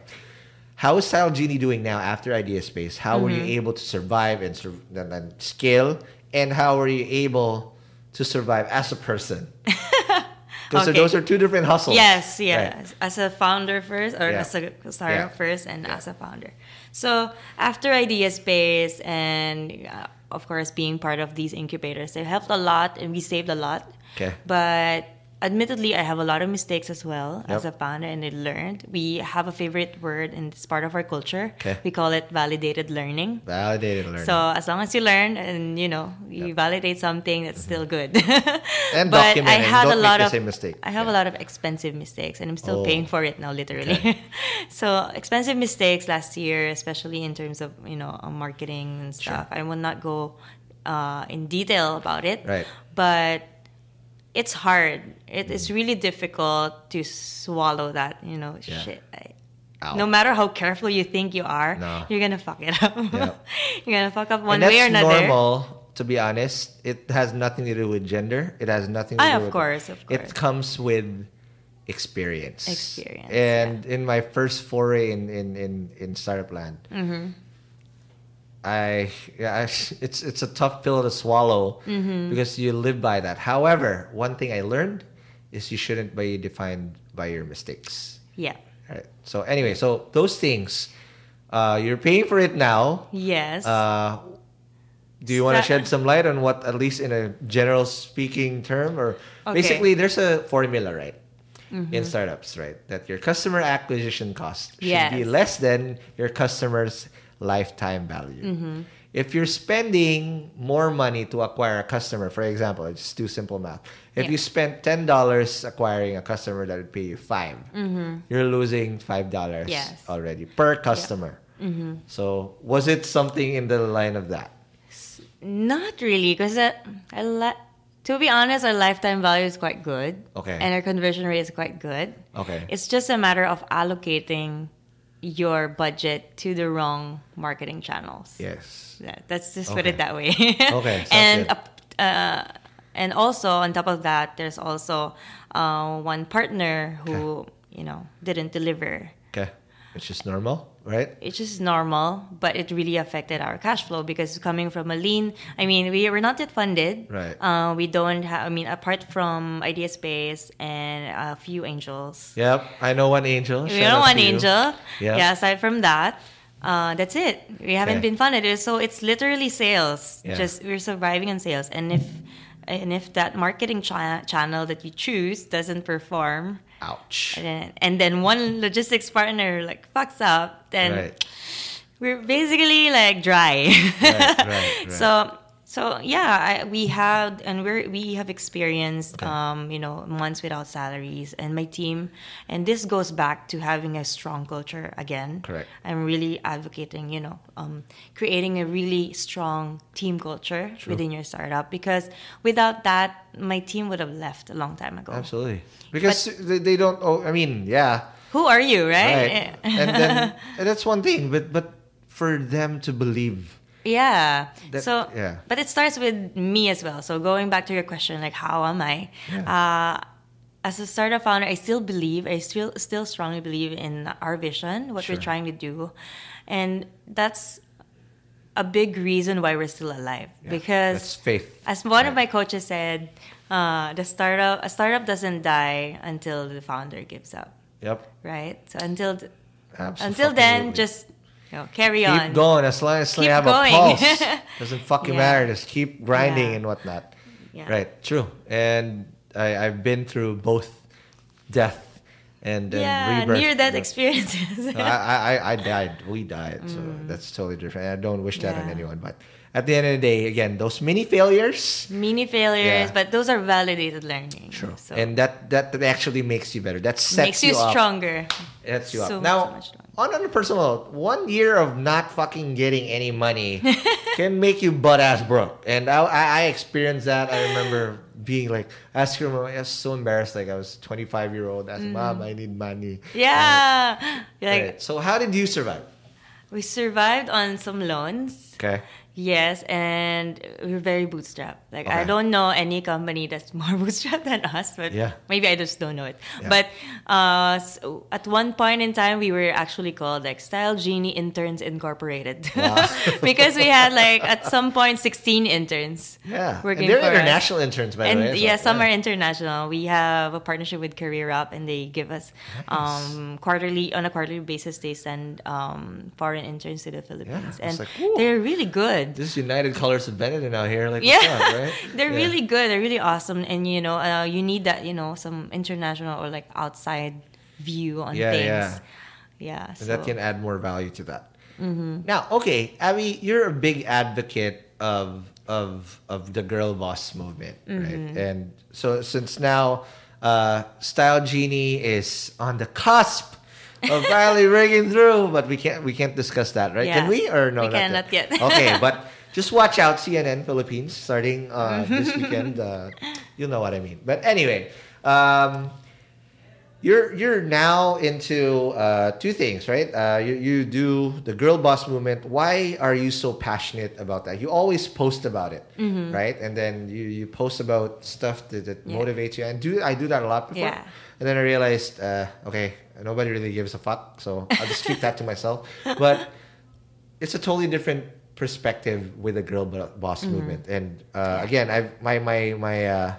Speaker 1: How is Style Genie doing now after Idea Space? How were you
Speaker 2: Mm-hmm.
Speaker 1: able to survive and, sur- and, and scale? And how were you able to survive as a person? Because
Speaker 2: Okay.
Speaker 1: those are two different hustles.
Speaker 2: Yes, yes.
Speaker 1: Right.
Speaker 2: As a founder first, or
Speaker 1: Yeah.
Speaker 2: as a startup
Speaker 1: Yeah.
Speaker 2: first, and as a founder. So after Idea Space, and uh, of course being part of these incubators, they helped a lot, and we saved a lot.
Speaker 1: Okay.
Speaker 2: But admittedly, I have a lot of mistakes as well as a
Speaker 1: Yep.
Speaker 2: founder, and I learned. We have a favorite word, and it's part of our culture.
Speaker 1: Okay.
Speaker 2: We call it validated learning.
Speaker 1: Validated learning.
Speaker 2: So as long as you learn and you know you validate something, that's still good.
Speaker 1: And
Speaker 2: but
Speaker 1: document
Speaker 2: I had
Speaker 1: Don't
Speaker 2: a lot of
Speaker 1: mistake.
Speaker 2: I have
Speaker 1: Yeah.
Speaker 2: a lot of expensive mistakes, and I'm still
Speaker 1: Oh.
Speaker 2: paying for it now, literally.
Speaker 1: Okay.
Speaker 2: so expensive mistakes last year, especially in terms of you know marketing and stuff. I will not go uh, in detail about it.
Speaker 1: Right.
Speaker 2: But it's hard. It
Speaker 1: Mm.
Speaker 2: is really difficult to swallow that. You know,
Speaker 1: Yeah.
Speaker 2: shit. I, no matter how careful you think you are,
Speaker 1: No.
Speaker 2: you're gonna fuck it up.
Speaker 1: Yeah.
Speaker 2: you're gonna fuck up one way or another.
Speaker 1: normal, to be honest. It has nothing to do with gender. It has nothing to
Speaker 2: Ah,
Speaker 1: do
Speaker 2: of
Speaker 1: with
Speaker 2: course, of course.
Speaker 1: It comes with experience.
Speaker 2: Experience,
Speaker 1: And in my first foray in in in, in startup land,
Speaker 2: Mm-hmm.
Speaker 1: I, yeah, I it's it's a tough pill to swallow
Speaker 2: Mm-hmm.
Speaker 1: because you live by that. However, one thing I learned is you shouldn't be defined by your mistakes.
Speaker 2: Yeah.
Speaker 1: Right. So anyway, so those things, uh, you're paying for it now.
Speaker 2: Yes.
Speaker 1: Uh, do you want to shed some light on what, at least in a general speaking term, or
Speaker 2: Okay. Mm-hmm.
Speaker 1: basically, there's a formula, right, in startups, right, that your customer acquisition cost should be less than your customer's lifetime value.
Speaker 2: Mm-hmm.
Speaker 1: If you're spending more money to acquire a customer, for example, it's too simple math. If
Speaker 2: Yeah.
Speaker 1: you spent ten dollars acquiring a customer that would pay you 5 you're losing five dollars
Speaker 2: Mm-hmm. Yes. Mm-hmm.
Speaker 1: already per customer. So was it something in the line of that?
Speaker 2: Not really, because I, to be honest, our lifetime value is quite good.
Speaker 1: Okay.
Speaker 2: And our conversion rate is quite good.
Speaker 1: Okay.
Speaker 2: It's just a matter of allocating your budget to the wrong marketing channels.
Speaker 1: Yes.
Speaker 2: Yeah, let's just put it that way.
Speaker 1: Okay,
Speaker 2: and uh, uh, and also on top of that, there's also uh, one partner who you know didn't deliver.
Speaker 1: Okay. It's just normal, right?
Speaker 2: It's just normal, but it really affected our cash flow because coming from a lean, I mean, we were not yet funded.
Speaker 1: Right.
Speaker 2: Uh, we don't have. I mean, apart from Idea Space and a few angels.
Speaker 1: Yep. I know one angel.
Speaker 2: We
Speaker 1: Shout
Speaker 2: don't
Speaker 1: out
Speaker 2: want
Speaker 1: to you.
Speaker 2: angel.
Speaker 1: Yeah.
Speaker 2: Yeah. Aside from that, uh, that's it. We haven't
Speaker 1: Okay.
Speaker 2: been funded, so it's literally sales.
Speaker 1: Yeah.
Speaker 2: Just we're surviving on sales, and if and if that marketing cha- channel that you choose doesn't perform,
Speaker 1: Ouch.
Speaker 2: and then, and then one logistics partner like fucks up, then
Speaker 1: Right.
Speaker 2: we're basically like dry.
Speaker 1: Right, right.
Speaker 2: So so yeah, I, we have and we we have experienced um, you know months without salaries and my team, and this goes back to having a strong culture again.
Speaker 1: Correct.
Speaker 2: I'm really advocating you know um, creating a really strong team culture within your startup because without that, my team would have left a long time ago.
Speaker 1: Absolutely. Because they, they don't. Oh, I mean, yeah.
Speaker 2: Who are you, right?
Speaker 1: Right. and then and that's one thing, but but for them to believe.
Speaker 2: Yeah.
Speaker 1: That-
Speaker 2: so,
Speaker 1: yeah.
Speaker 2: but it starts with me as well. So going back to your question, like how am I? Uh, as a startup founder, I still believe, I still still strongly believe in our vision, what
Speaker 1: Sure.
Speaker 2: we're trying to do, and that's a big reason why we're still alive. Because
Speaker 1: That's faith.
Speaker 2: as one of my coaches said, uh, the startup a startup doesn't die until the founder gives up,
Speaker 1: Yep.
Speaker 2: right? So until th- until then, just you know, carry
Speaker 1: keep
Speaker 2: on.
Speaker 1: Keep going as long as you
Speaker 2: Keep
Speaker 1: have
Speaker 2: going.
Speaker 1: a pulse. Doesn't fucking
Speaker 2: Yeah.
Speaker 1: matter. Just keep grinding
Speaker 2: Yeah.
Speaker 1: and whatnot.
Speaker 2: Yeah.
Speaker 1: Right. True. And I, I've been through both death and, and
Speaker 2: yeah,
Speaker 1: rebirth.
Speaker 2: near death experiences.
Speaker 1: no, I, I, I died. We died. So that's totally different. I don't wish that on
Speaker 2: Mm.
Speaker 1: Anyone. But at the end of the day, again, those mini failures.
Speaker 2: Mini failures, but those are validated learning. So
Speaker 1: And that, that that actually makes you better. That sets
Speaker 2: makes you,
Speaker 1: up.
Speaker 2: stronger.
Speaker 1: Sets you
Speaker 2: So
Speaker 1: up. Now,
Speaker 2: so.
Speaker 1: On, on a personal note, one year of not fucking getting any money can make you butt ass broke. And I, I, I experienced that. I remember being like, asking her, I was so embarrassed. Like, I was 25 year old. Asking, mm. Mom, I need money.
Speaker 2: Yeah. Like
Speaker 1: Right. So, how did you survive?
Speaker 2: we survived on some loans.
Speaker 1: Okay.
Speaker 2: Yes, and we're very bootstrapped. Like I don't know any company that's more bootstrapped than us, but
Speaker 1: Yeah.
Speaker 2: maybe I just don't know it.
Speaker 1: Yeah.
Speaker 2: But uh, so at one point in time, we were actually called like Style Genie Interns Incorporated because we had like at some point 16 interns.
Speaker 1: Yeah.
Speaker 2: working
Speaker 1: and they're
Speaker 2: for us.
Speaker 1: international interns, by
Speaker 2: and
Speaker 1: the way. so-
Speaker 2: yeah, some are international. We have a partnership with Career Up, and they give us um, quarterly on a quarterly basis. They send um, foreign interns to the Philippines, and
Speaker 1: like,
Speaker 2: they're really good.
Speaker 1: This United Colors of Benetton out here. Like,
Speaker 2: Yeah,
Speaker 1: up, right?
Speaker 2: they're
Speaker 1: Yeah.
Speaker 2: really good. They're really awesome, and you know, uh, you need that. You know, some international or like outside view on
Speaker 1: Yeah,
Speaker 2: things.
Speaker 1: yeah.
Speaker 2: Yeah,
Speaker 1: And
Speaker 2: so
Speaker 1: that can add more value to that.
Speaker 2: Mm-hmm.
Speaker 1: Now, okay, Abby, you're a big advocate of of of the girl boss movement,
Speaker 2: Mm-hmm.
Speaker 1: right? And so since now, uh, Style Genie is on the cusp of finally breaking through, but we can't we can't discuss that, right? Can we or no?
Speaker 2: We
Speaker 1: not
Speaker 2: cannot yet.
Speaker 1: okay, but just watch out, CNN Philippines, starting uh,
Speaker 2: Mm-hmm.
Speaker 1: this weekend. Uh, you'll know what I mean. But anyway. Um, you're you're now into uh, two things, right? Uh, you you do the girl boss movement. Why are you so passionate about that? You always post about it, right? And then you, you post about stuff that, that
Speaker 2: Mm-hmm. Yeah.
Speaker 1: motivates you. And do I do that a lot before?
Speaker 2: Yeah.
Speaker 1: And then I realized, uh, okay, nobody really gives a fuck, so I'll just keep that to myself. But it's a totally different perspective with the girl boss
Speaker 2: Mm-hmm.
Speaker 1: movement. And uh, again, I my my my. Uh,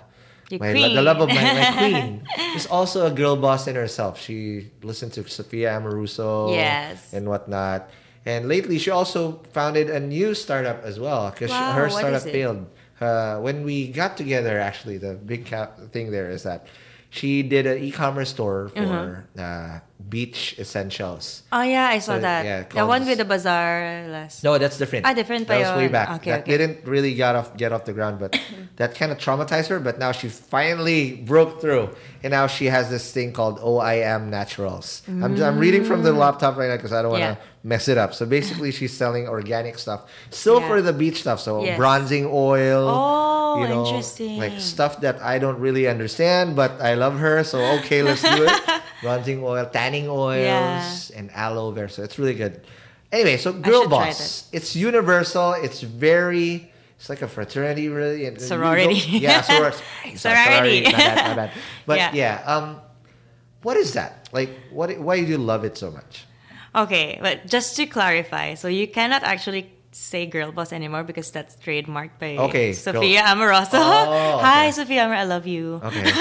Speaker 1: my, the love of my, my queen is also a girl boss in herself. She listened to Sophia Amoruso
Speaker 2: Yes.
Speaker 1: and whatnot. And lately, she also founded a new startup as well because
Speaker 2: Wow,
Speaker 1: her startup failed. Uh, when we got together, actually, the big cap thing there is that she did an e-commerce store for uh, beach essentials.
Speaker 2: Oh yeah, I saw
Speaker 1: So,
Speaker 2: that.
Speaker 1: yeah,
Speaker 2: the one with the bazaar last.
Speaker 1: No, that's different.
Speaker 2: Ah, different
Speaker 1: That was way back.
Speaker 2: Okay,
Speaker 1: that
Speaker 2: okay.
Speaker 1: didn't really get off get off the ground, but that kind of traumatized her. But now she finally broke through, and now she has this thing called OIM Naturals. I'm, I'm reading from the laptop right now because I don't want to
Speaker 2: Mm. Yeah.
Speaker 1: Mess it up. So basically, she's selling organic stuff, still
Speaker 2: Yeah.
Speaker 1: for the beach stuff. So
Speaker 2: Yes.
Speaker 1: bronzing oil.
Speaker 2: Oh,
Speaker 1: you know,
Speaker 2: interesting.
Speaker 1: Like stuff that I don't really understand, but I love her. So okay, let's do it. bronzing oil, tanning oils, and aloe vera. So it's really good. Anyway, so girl boss. It's universal. It's very. It's like a fraternity, really. and-
Speaker 2: Sorority.
Speaker 1: Yeah, soror-
Speaker 2: Sorority.
Speaker 1: My bad, my bad. But
Speaker 2: Yeah.
Speaker 1: yeah. um, what is that? Like, what? Why do you love it so much?
Speaker 2: Okay, but just to clarify, so you cannot actually say girl boss anymore because that's trademarked by
Speaker 1: Okay,
Speaker 2: Sophia
Speaker 1: girl-
Speaker 2: Amoruso.
Speaker 1: Oh,
Speaker 2: Hi. Sophia Amor, I love you.
Speaker 1: Okay.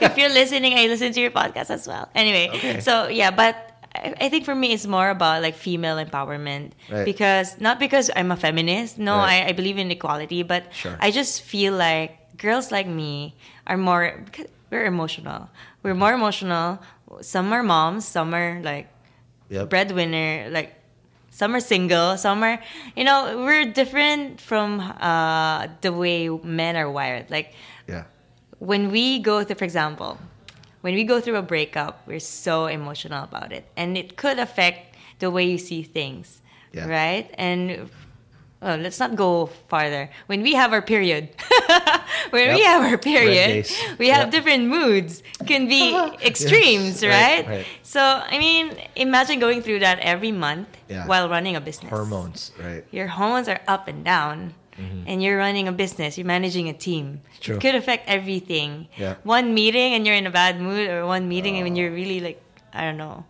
Speaker 2: if you're listening, I listen to your podcast as well. Anyway,
Speaker 1: Okay.
Speaker 2: so yeah, but I I think for me it's more about like female empowerment
Speaker 1: Right.
Speaker 2: because not because I'm a feminist. No,
Speaker 1: Right.
Speaker 2: I, I believe in equality, but
Speaker 1: Sure.
Speaker 2: I just feel like girls like me are more we're emotional. We're more emotional. Some are moms, some are like
Speaker 1: Yep.
Speaker 2: breadwinner like some are single some are you know we're different from uh the way men are wired like
Speaker 1: Yeah.
Speaker 2: when we go through for example when we go through a breakup we're so emotional about it and it could affect the way you see things
Speaker 1: Yeah.
Speaker 2: right and oh, let's not go farther when we have our period when we have our period we have
Speaker 1: Yep.
Speaker 2: different moods can be extremes
Speaker 1: right,
Speaker 2: right,
Speaker 1: right.
Speaker 2: so i mean imagine going through that every month
Speaker 1: Yeah.
Speaker 2: while running a business
Speaker 1: Hormones, right?
Speaker 2: your hormones are up and down and you're running a business you're managing a team
Speaker 1: Mm-hmm. True.
Speaker 2: it could affect everything
Speaker 1: Yeah.
Speaker 2: one meeting and you're in a bad mood or one meeting and you're really like i don't know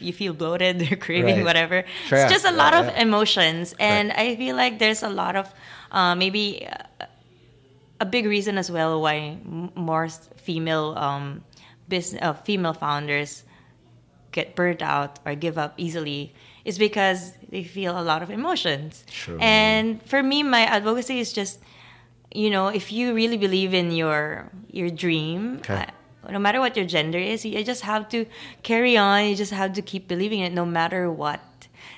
Speaker 2: you feel bloated or craving
Speaker 1: Right.
Speaker 2: whatever
Speaker 1: Sure,
Speaker 2: it's just a
Speaker 1: yeah,
Speaker 2: lot of
Speaker 1: yeah.
Speaker 2: emotions and i feel like there's a lot of uh, maybe uh, a big reason as well why m- more female um, business uh, female founders get burnt out or give up easily is because they feel a lot of emotions.
Speaker 1: Sure.
Speaker 2: And for me, my advocacy is just, you know, if you really believe in your your dream,
Speaker 1: Okay.
Speaker 2: No matter what your gender is, you just have to carry on. You just have to keep believing it, no matter what,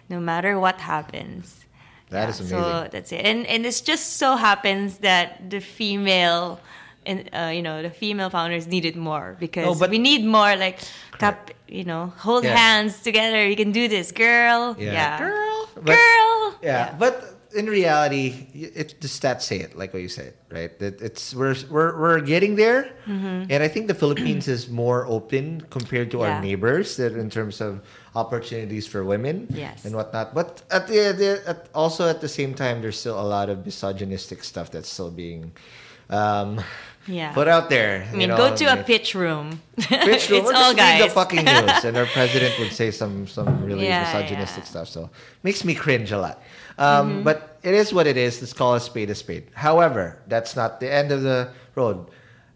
Speaker 2: no matter what happens.
Speaker 1: That
Speaker 2: Yeah,
Speaker 1: is amazing.
Speaker 2: So that's it, and and it just so happens that the female, and uh, you know, the female founders needed more because
Speaker 1: No, but-
Speaker 2: we need more like tap, you know, hold
Speaker 1: Yeah.
Speaker 2: hands together. You can do this, girl. Yeah,
Speaker 1: Girl. But-
Speaker 2: girl.
Speaker 1: Yeah, but in reality, it the stats say it like what you said, right? That it's we're we're we're getting there, and I think the Philippines is more open compared to our
Speaker 2: Mm-hmm.
Speaker 1: Neighbors that in terms of opportunities for women
Speaker 2: Yes.
Speaker 1: and whatnot. But at the, the at, also at the same time, there's still a lot of misogynistic stuff that's still being. Um,
Speaker 2: Yeah.
Speaker 1: Put out there.
Speaker 2: I mean, go to a pitch room.
Speaker 1: pitch room.
Speaker 2: it's all guys.
Speaker 1: the fucking news, and our president would say some some really
Speaker 2: Yeah,
Speaker 1: misogynistic
Speaker 2: yeah.
Speaker 1: stuff. So makes me cringe a lot. Um,
Speaker 2: Mm-hmm.
Speaker 1: But it is what it is. Let's call a spade a spade. However, that's not the end of the road.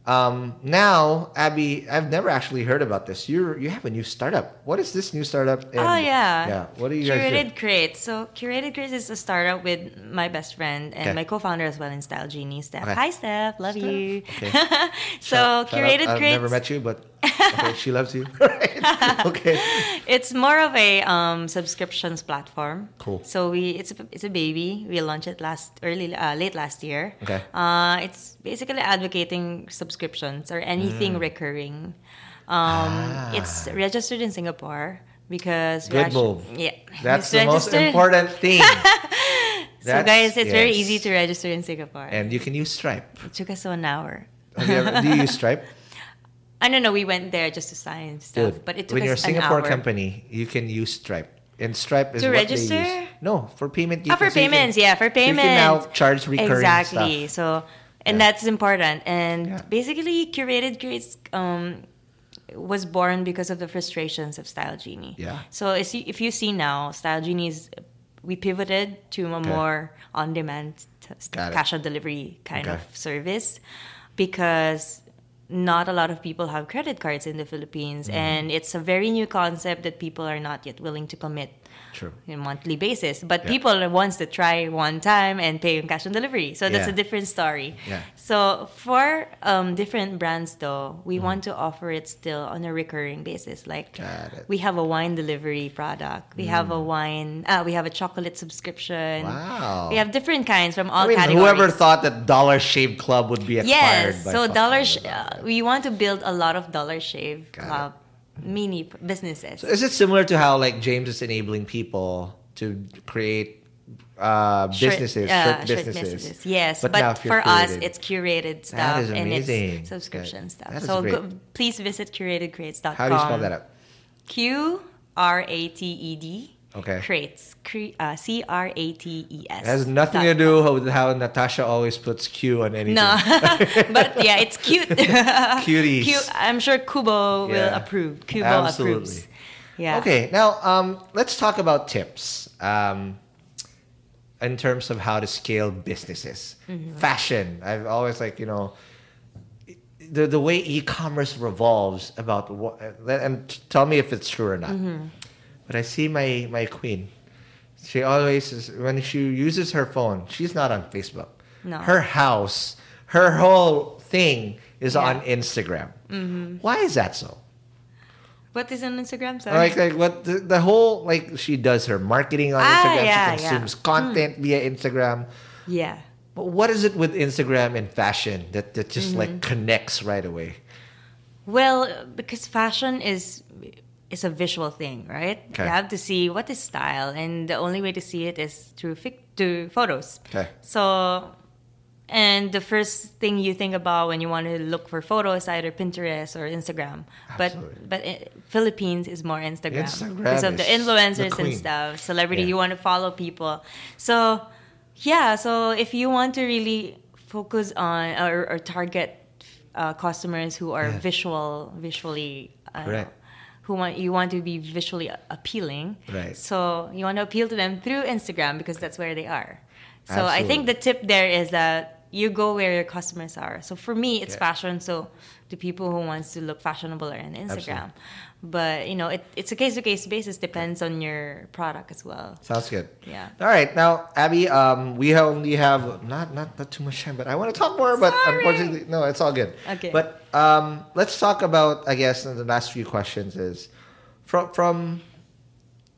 Speaker 1: Um, now, Abby, I've never actually heard about this. You you have a new startup. What is this new startup? and-
Speaker 2: oh yeah.
Speaker 1: yeah. What are you guys
Speaker 2: Curated? Crates. So Curated Crates is a startup with my best friend and
Speaker 1: Okay.
Speaker 2: my co-founder as well in Style Genie, Steph.
Speaker 1: Okay.
Speaker 2: Hi, Steph. Love you.
Speaker 1: Okay.
Speaker 2: so
Speaker 1: Shout out.
Speaker 2: Curated
Speaker 1: I've never met you, but okay, she loves you. Right. okay.
Speaker 2: It's more of a um, subscriptions platform.
Speaker 1: Cool.
Speaker 2: So we it's a, it's a baby. We launched it last early uh, late last year.
Speaker 1: Okay.
Speaker 2: Uh, it's basically advocating subscriptions or anything
Speaker 1: Mm.
Speaker 2: recurring. Um, It's registered in Singapore because
Speaker 1: Ah. Good
Speaker 2: actu-
Speaker 1: move.
Speaker 2: Yeah,
Speaker 1: That's the most important thing.
Speaker 2: So guys, it's very easy to register in Singapore.
Speaker 1: And you can use Stripe.
Speaker 2: it took us one hour.
Speaker 1: Have you ever, do you use Stripe?
Speaker 2: I don't know. We went there just to sign stuff,
Speaker 1: Dude,
Speaker 2: but it took
Speaker 1: when you're a Singapore company, you can use Stripe. And Stripe is
Speaker 2: To
Speaker 1: what
Speaker 2: register?
Speaker 1: they use. No, for payment.
Speaker 2: Ah, for
Speaker 1: so you can-
Speaker 2: payments, yeah, for
Speaker 1: so you
Speaker 2: payments.
Speaker 1: can now charge recurring
Speaker 2: exactly.
Speaker 1: stuff.
Speaker 2: So, and
Speaker 1: Yeah.
Speaker 2: that's important. And
Speaker 1: Yeah.
Speaker 2: basically, Curated Crates um, was born because of the frustrations of Style Genie.
Speaker 1: Yeah.
Speaker 2: So you, if you see now, Style Genie is we pivoted to a
Speaker 1: Okay.
Speaker 2: more on-demand t- cash on delivery kind
Speaker 1: Okay.
Speaker 2: of service because not a lot of people have credit cards in the Philippines
Speaker 1: Mm.
Speaker 2: and it's a very new concept that people are not yet willing to commit
Speaker 1: True.
Speaker 2: in monthly basis. But
Speaker 1: Yeah.
Speaker 2: people ones that try one time and pay in cash on delivery. So that's
Speaker 1: Yeah.
Speaker 2: a different story.
Speaker 1: Yeah.
Speaker 2: So for um, different brands though, we
Speaker 1: Mm-hmm.
Speaker 2: want to offer it still on a recurring basis. Like we have a wine delivery product. We have a wine uh, we have a chocolate subscription.
Speaker 1: Mm. Wow.
Speaker 2: We have different kinds from all
Speaker 1: I mean,
Speaker 2: categories.
Speaker 1: whoever thought that Dollar Shave Club would be acquired
Speaker 2: Yes.
Speaker 1: by
Speaker 2: So Dollar Sh- uh, we want to build a lot of Dollar Shave. Club mini businesses.
Speaker 1: Is it similar to how like James is enabling people to create uh, businesses,
Speaker 2: uh,
Speaker 1: shirt
Speaker 2: shirt
Speaker 1: businesses?
Speaker 2: Yes,
Speaker 1: But
Speaker 2: but,
Speaker 1: now if you're
Speaker 2: for us, it's curated stuff and it's subscription
Speaker 1: That-
Speaker 2: stuff. so go, please visit curatedcrates.com.
Speaker 1: How do you spell that out?
Speaker 2: Q R A T E D.
Speaker 1: Okay.
Speaker 2: Crates. Cre- uh, C R A T E S.
Speaker 1: It has nothing to do
Speaker 2: com.
Speaker 1: with how Natasha always puts Q on anything.
Speaker 2: No, but yeah, it's cute.
Speaker 1: Cuties.
Speaker 2: Q- I'm sure Kubo will approve. Kubo
Speaker 1: Absolutely.
Speaker 2: approves. Yeah.
Speaker 1: Okay, now um, let's talk about tips um, in terms of how to scale businesses.
Speaker 2: Mm-hmm.
Speaker 1: Fashion. I've always like you know the the way e-commerce revolves about what and tell me if it's true or not.
Speaker 2: Mm-hmm.
Speaker 1: But I see my my queen. She always is when she uses her phone. She's not on Facebook.
Speaker 2: No.
Speaker 1: Her house, her whole thing is
Speaker 2: Yeah.
Speaker 1: on Instagram. Why is that so?
Speaker 2: What is on Instagram? Sorry.
Speaker 1: Like, like what the, the whole like she does her marketing on
Speaker 2: Ah,
Speaker 1: Instagram.
Speaker 2: yeah,
Speaker 1: she
Speaker 2: yeah.
Speaker 1: consumes content via Instagram.
Speaker 2: yeah.
Speaker 1: But what is it with Instagram and fashion that, that just
Speaker 2: Mm-hmm.
Speaker 1: like connects right away?
Speaker 2: Well, because fashion is is a visual thing, right?
Speaker 1: Okay.
Speaker 2: You have to see what is style, and the only way to see it is through fic- through photos.
Speaker 1: Okay.
Speaker 2: So, and the first thing you think about when you want to look for photos, either Pinterest or Instagram.
Speaker 1: Absolutely.
Speaker 2: But but i Philippines is more Instagram,
Speaker 1: Instagram
Speaker 2: because of the
Speaker 1: is the
Speaker 2: influencers and stuff. Celebrity,
Speaker 1: Yeah.
Speaker 2: you want to follow people. So, yeah. So if you want to really focus on or, or target uh, customers who are
Speaker 1: Yeah.
Speaker 2: visual, visually. Uh,
Speaker 1: Correct.
Speaker 2: Who want you want to be visually appealing?
Speaker 1: Right.
Speaker 2: So you want to appeal to them through Instagram because that's where they are. So I think the tip there is that you go where your customers are. So for me, it's
Speaker 1: Yeah.
Speaker 2: fashion. So the people who wants to look fashionable are on Instagram. But you know, it, it's a case to case basis. Depends on your product as well.
Speaker 1: Sounds good.
Speaker 2: Yeah.
Speaker 1: All right, now Abby, um, we only have not not not too much time, but I want to talk more. But unfortunately, no, it's all good.
Speaker 2: Okay.
Speaker 1: But um, let's talk about. I guess the last few questions is from from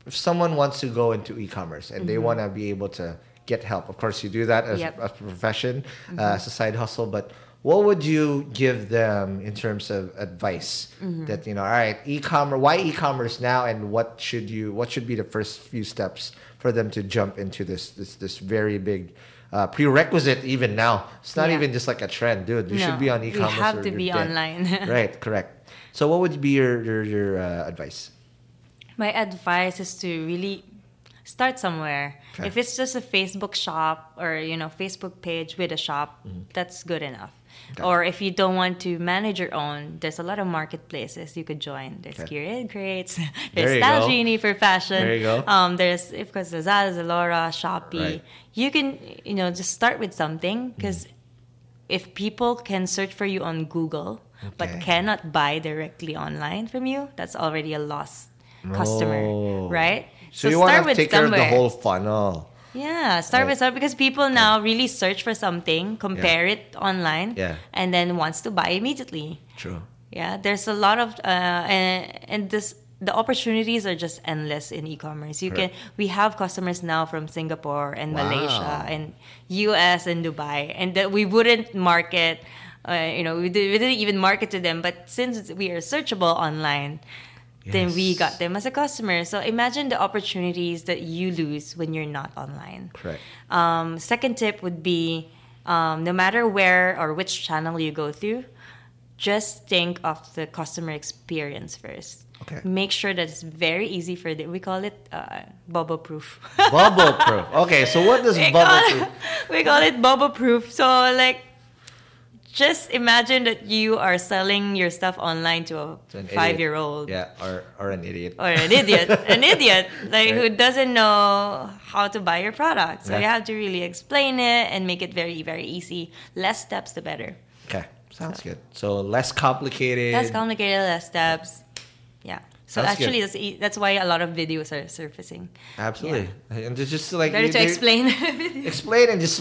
Speaker 1: if someone wants to go into e-commerce and
Speaker 2: Mm-hmm.
Speaker 1: they want to be able to get help. Of course, you do that as
Speaker 2: Yep. Mm-hmm.
Speaker 1: a profession, uh, as a side hustle. But what would you give them in terms of advice
Speaker 2: Mm-hmm.
Speaker 1: that you know? All right, e-commerce. Why e-commerce now, and what should you? What should be the first few steps for them to jump into this this this very big. Uh, prerequisite even now it's not
Speaker 2: Yeah.
Speaker 1: even just like a trend dude you
Speaker 2: No,
Speaker 1: should be on e-commerce
Speaker 2: You
Speaker 1: have
Speaker 2: to be
Speaker 1: dead.
Speaker 2: online.
Speaker 1: right correct so what would be your your, your uh, advice
Speaker 2: My advice is to really start somewhere.
Speaker 1: Okay.
Speaker 2: If it's just a Facebook shop or you know Facebook page with a shop,
Speaker 1: Mm-hmm.
Speaker 2: that's good enough. Or if you don't want to manage your own, there's a lot of marketplaces you could join. There's
Speaker 1: Okay.
Speaker 2: Curated Crates, there's Style. Genie for fashion.
Speaker 1: There you go.
Speaker 2: Um, there's of course there's Zara, Zalora, Shopee.
Speaker 1: Right.
Speaker 2: You can you know just start with something because
Speaker 1: Mm.
Speaker 2: if people can search for you on Google but cannot buy directly online from you, that's already a lost customer,
Speaker 1: Oh.
Speaker 2: right?
Speaker 1: so, you want
Speaker 2: start
Speaker 1: to
Speaker 2: with
Speaker 1: take care of the whole funnel
Speaker 2: Yeah, start with somewhere because people now really search for something, compare it online,
Speaker 1: Yeah.
Speaker 2: and then wants to buy immediately.
Speaker 1: true
Speaker 2: Yeah, there's a lot of uh, and, and this the opportunities are just endless in e-commerce. You
Speaker 1: Correct.
Speaker 2: can we have customers now from Singapore and
Speaker 1: Wow.
Speaker 2: Malaysia and US and Dubai, and that we wouldn't market. Uh, you know, we, did, we didn't even market to them, but since we are searchable online, then we got them as a customer. So imagine the opportunities that you lose when you're not online.
Speaker 1: correct
Speaker 2: Um, second tip would be um, no matter where or which channel you go through, just think of the customer experience first.
Speaker 1: Okay.
Speaker 2: Make sure that it's very easy for them. We call it uh, bubble proof.
Speaker 1: bubble proof okay so what does
Speaker 2: we,
Speaker 1: bubble proof
Speaker 2: it, we call it bubble proof. So like, just imagine that you are selling your stuff online to a
Speaker 1: To idiot.
Speaker 2: five-year-old
Speaker 1: yeah or or an idiot
Speaker 2: or an idiot, an idiot, like who doesn't know how to buy your product. So
Speaker 1: Yeah.
Speaker 2: you have to really explain it and make it very, very easy. Less steps, the better.
Speaker 1: okay sounds good so less complicated
Speaker 2: Less complicated, less steps. Yeah. So
Speaker 1: Sounds
Speaker 2: actually,
Speaker 1: good.
Speaker 2: that's that's why a lot of videos are surfacing.
Speaker 1: absolutely and just, just like
Speaker 2: Better
Speaker 1: you-
Speaker 2: to explain.
Speaker 1: explain and just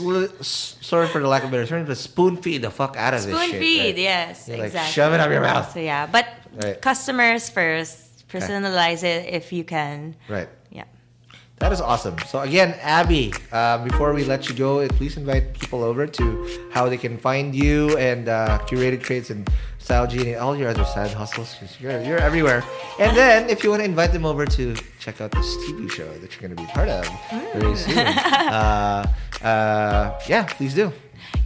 Speaker 1: sorry for the lack of better term but spoon feed the fuck out of this
Speaker 2: Spoon feed,
Speaker 1: right?
Speaker 2: yes,
Speaker 1: You're like,
Speaker 2: exactly.
Speaker 1: shove it up your mouth
Speaker 2: So yeah, but
Speaker 1: Right.
Speaker 2: customers first. Personalize it if you can.
Speaker 1: right
Speaker 2: Yeah.
Speaker 1: That is awesome. So again, Abby, uh, before we let you go, please invite people over to how they can find you and uh, Curated Crates and style genie, all your other side hustles. You're, you're everywhere. And then if you want to invite them over to check out this TV show that you're going to be part of very soon, uh, uh, yeah, please do.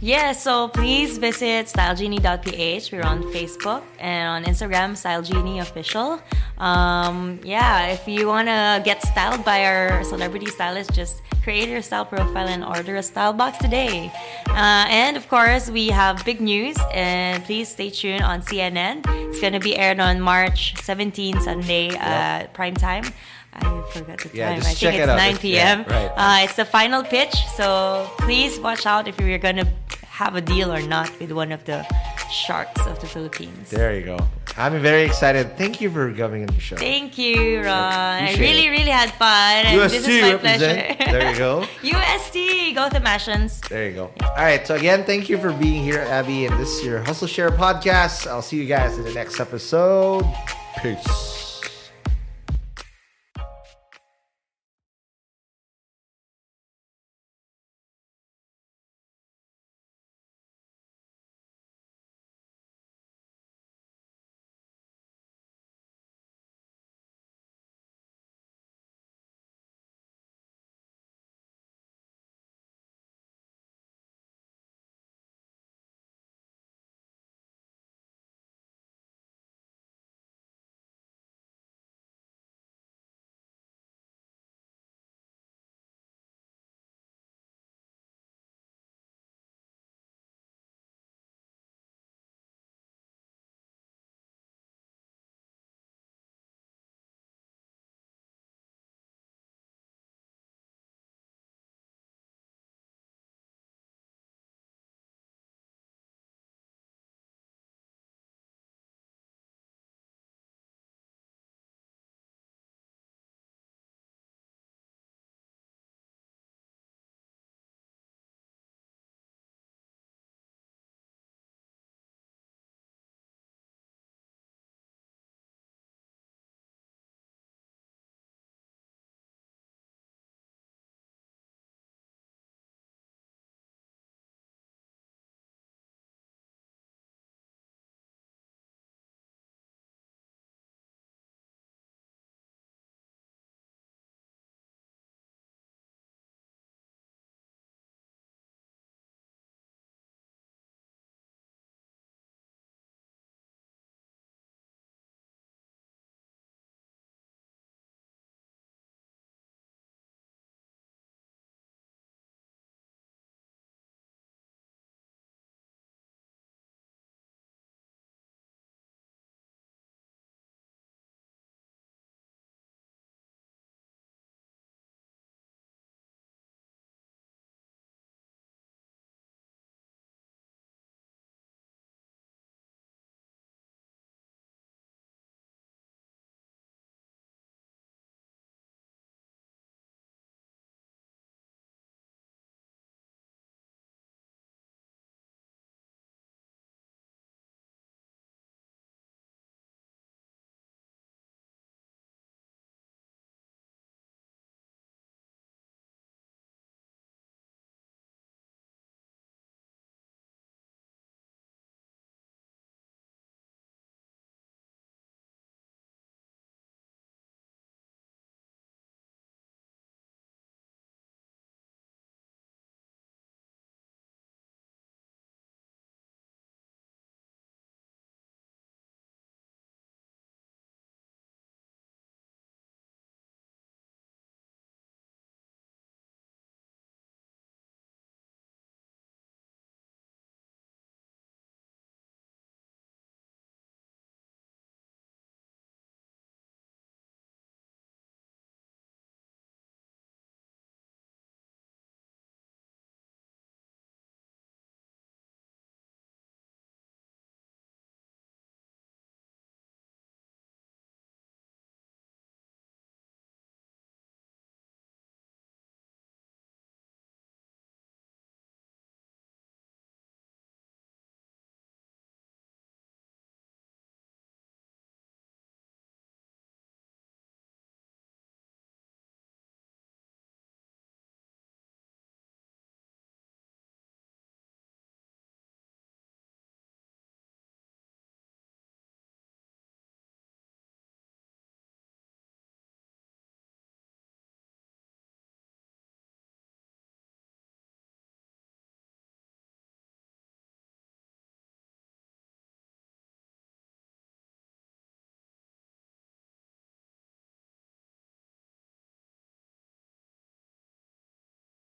Speaker 2: Yeah, so please visit stylegenie.ph. We're on Facebook and on Instagram, Stylegenie Official. Um, yeah, if you want to get styled by our celebrity stylist, just create your style profile and order a style box today. Uh, and of course, we have big news, and please stay tuned on CNN. It's going to be aired on March 17, Sunday, uh, prime time. I forgot the time.
Speaker 1: Yeah,
Speaker 2: I think it's
Speaker 1: it out.
Speaker 2: 9
Speaker 1: It's- yeah,
Speaker 2: p.m.
Speaker 1: right.
Speaker 2: Uh, it's the final pitch, so please watch out if you're gonna have a deal or not with one of the sharks of the Philippines.
Speaker 1: There you go. I'm very excited. Thank you for coming on the show.
Speaker 2: Thank you, Ron. I really,
Speaker 1: it.
Speaker 2: really had fun. And this is my
Speaker 1: represent.
Speaker 2: pleasure.
Speaker 1: There you go.
Speaker 2: UST, go to Mashans.
Speaker 1: There you go. All right. So again, thank you for being here, Abby, and this is your Hustle Share podcast. I'll see you guys in the next episode. Peace.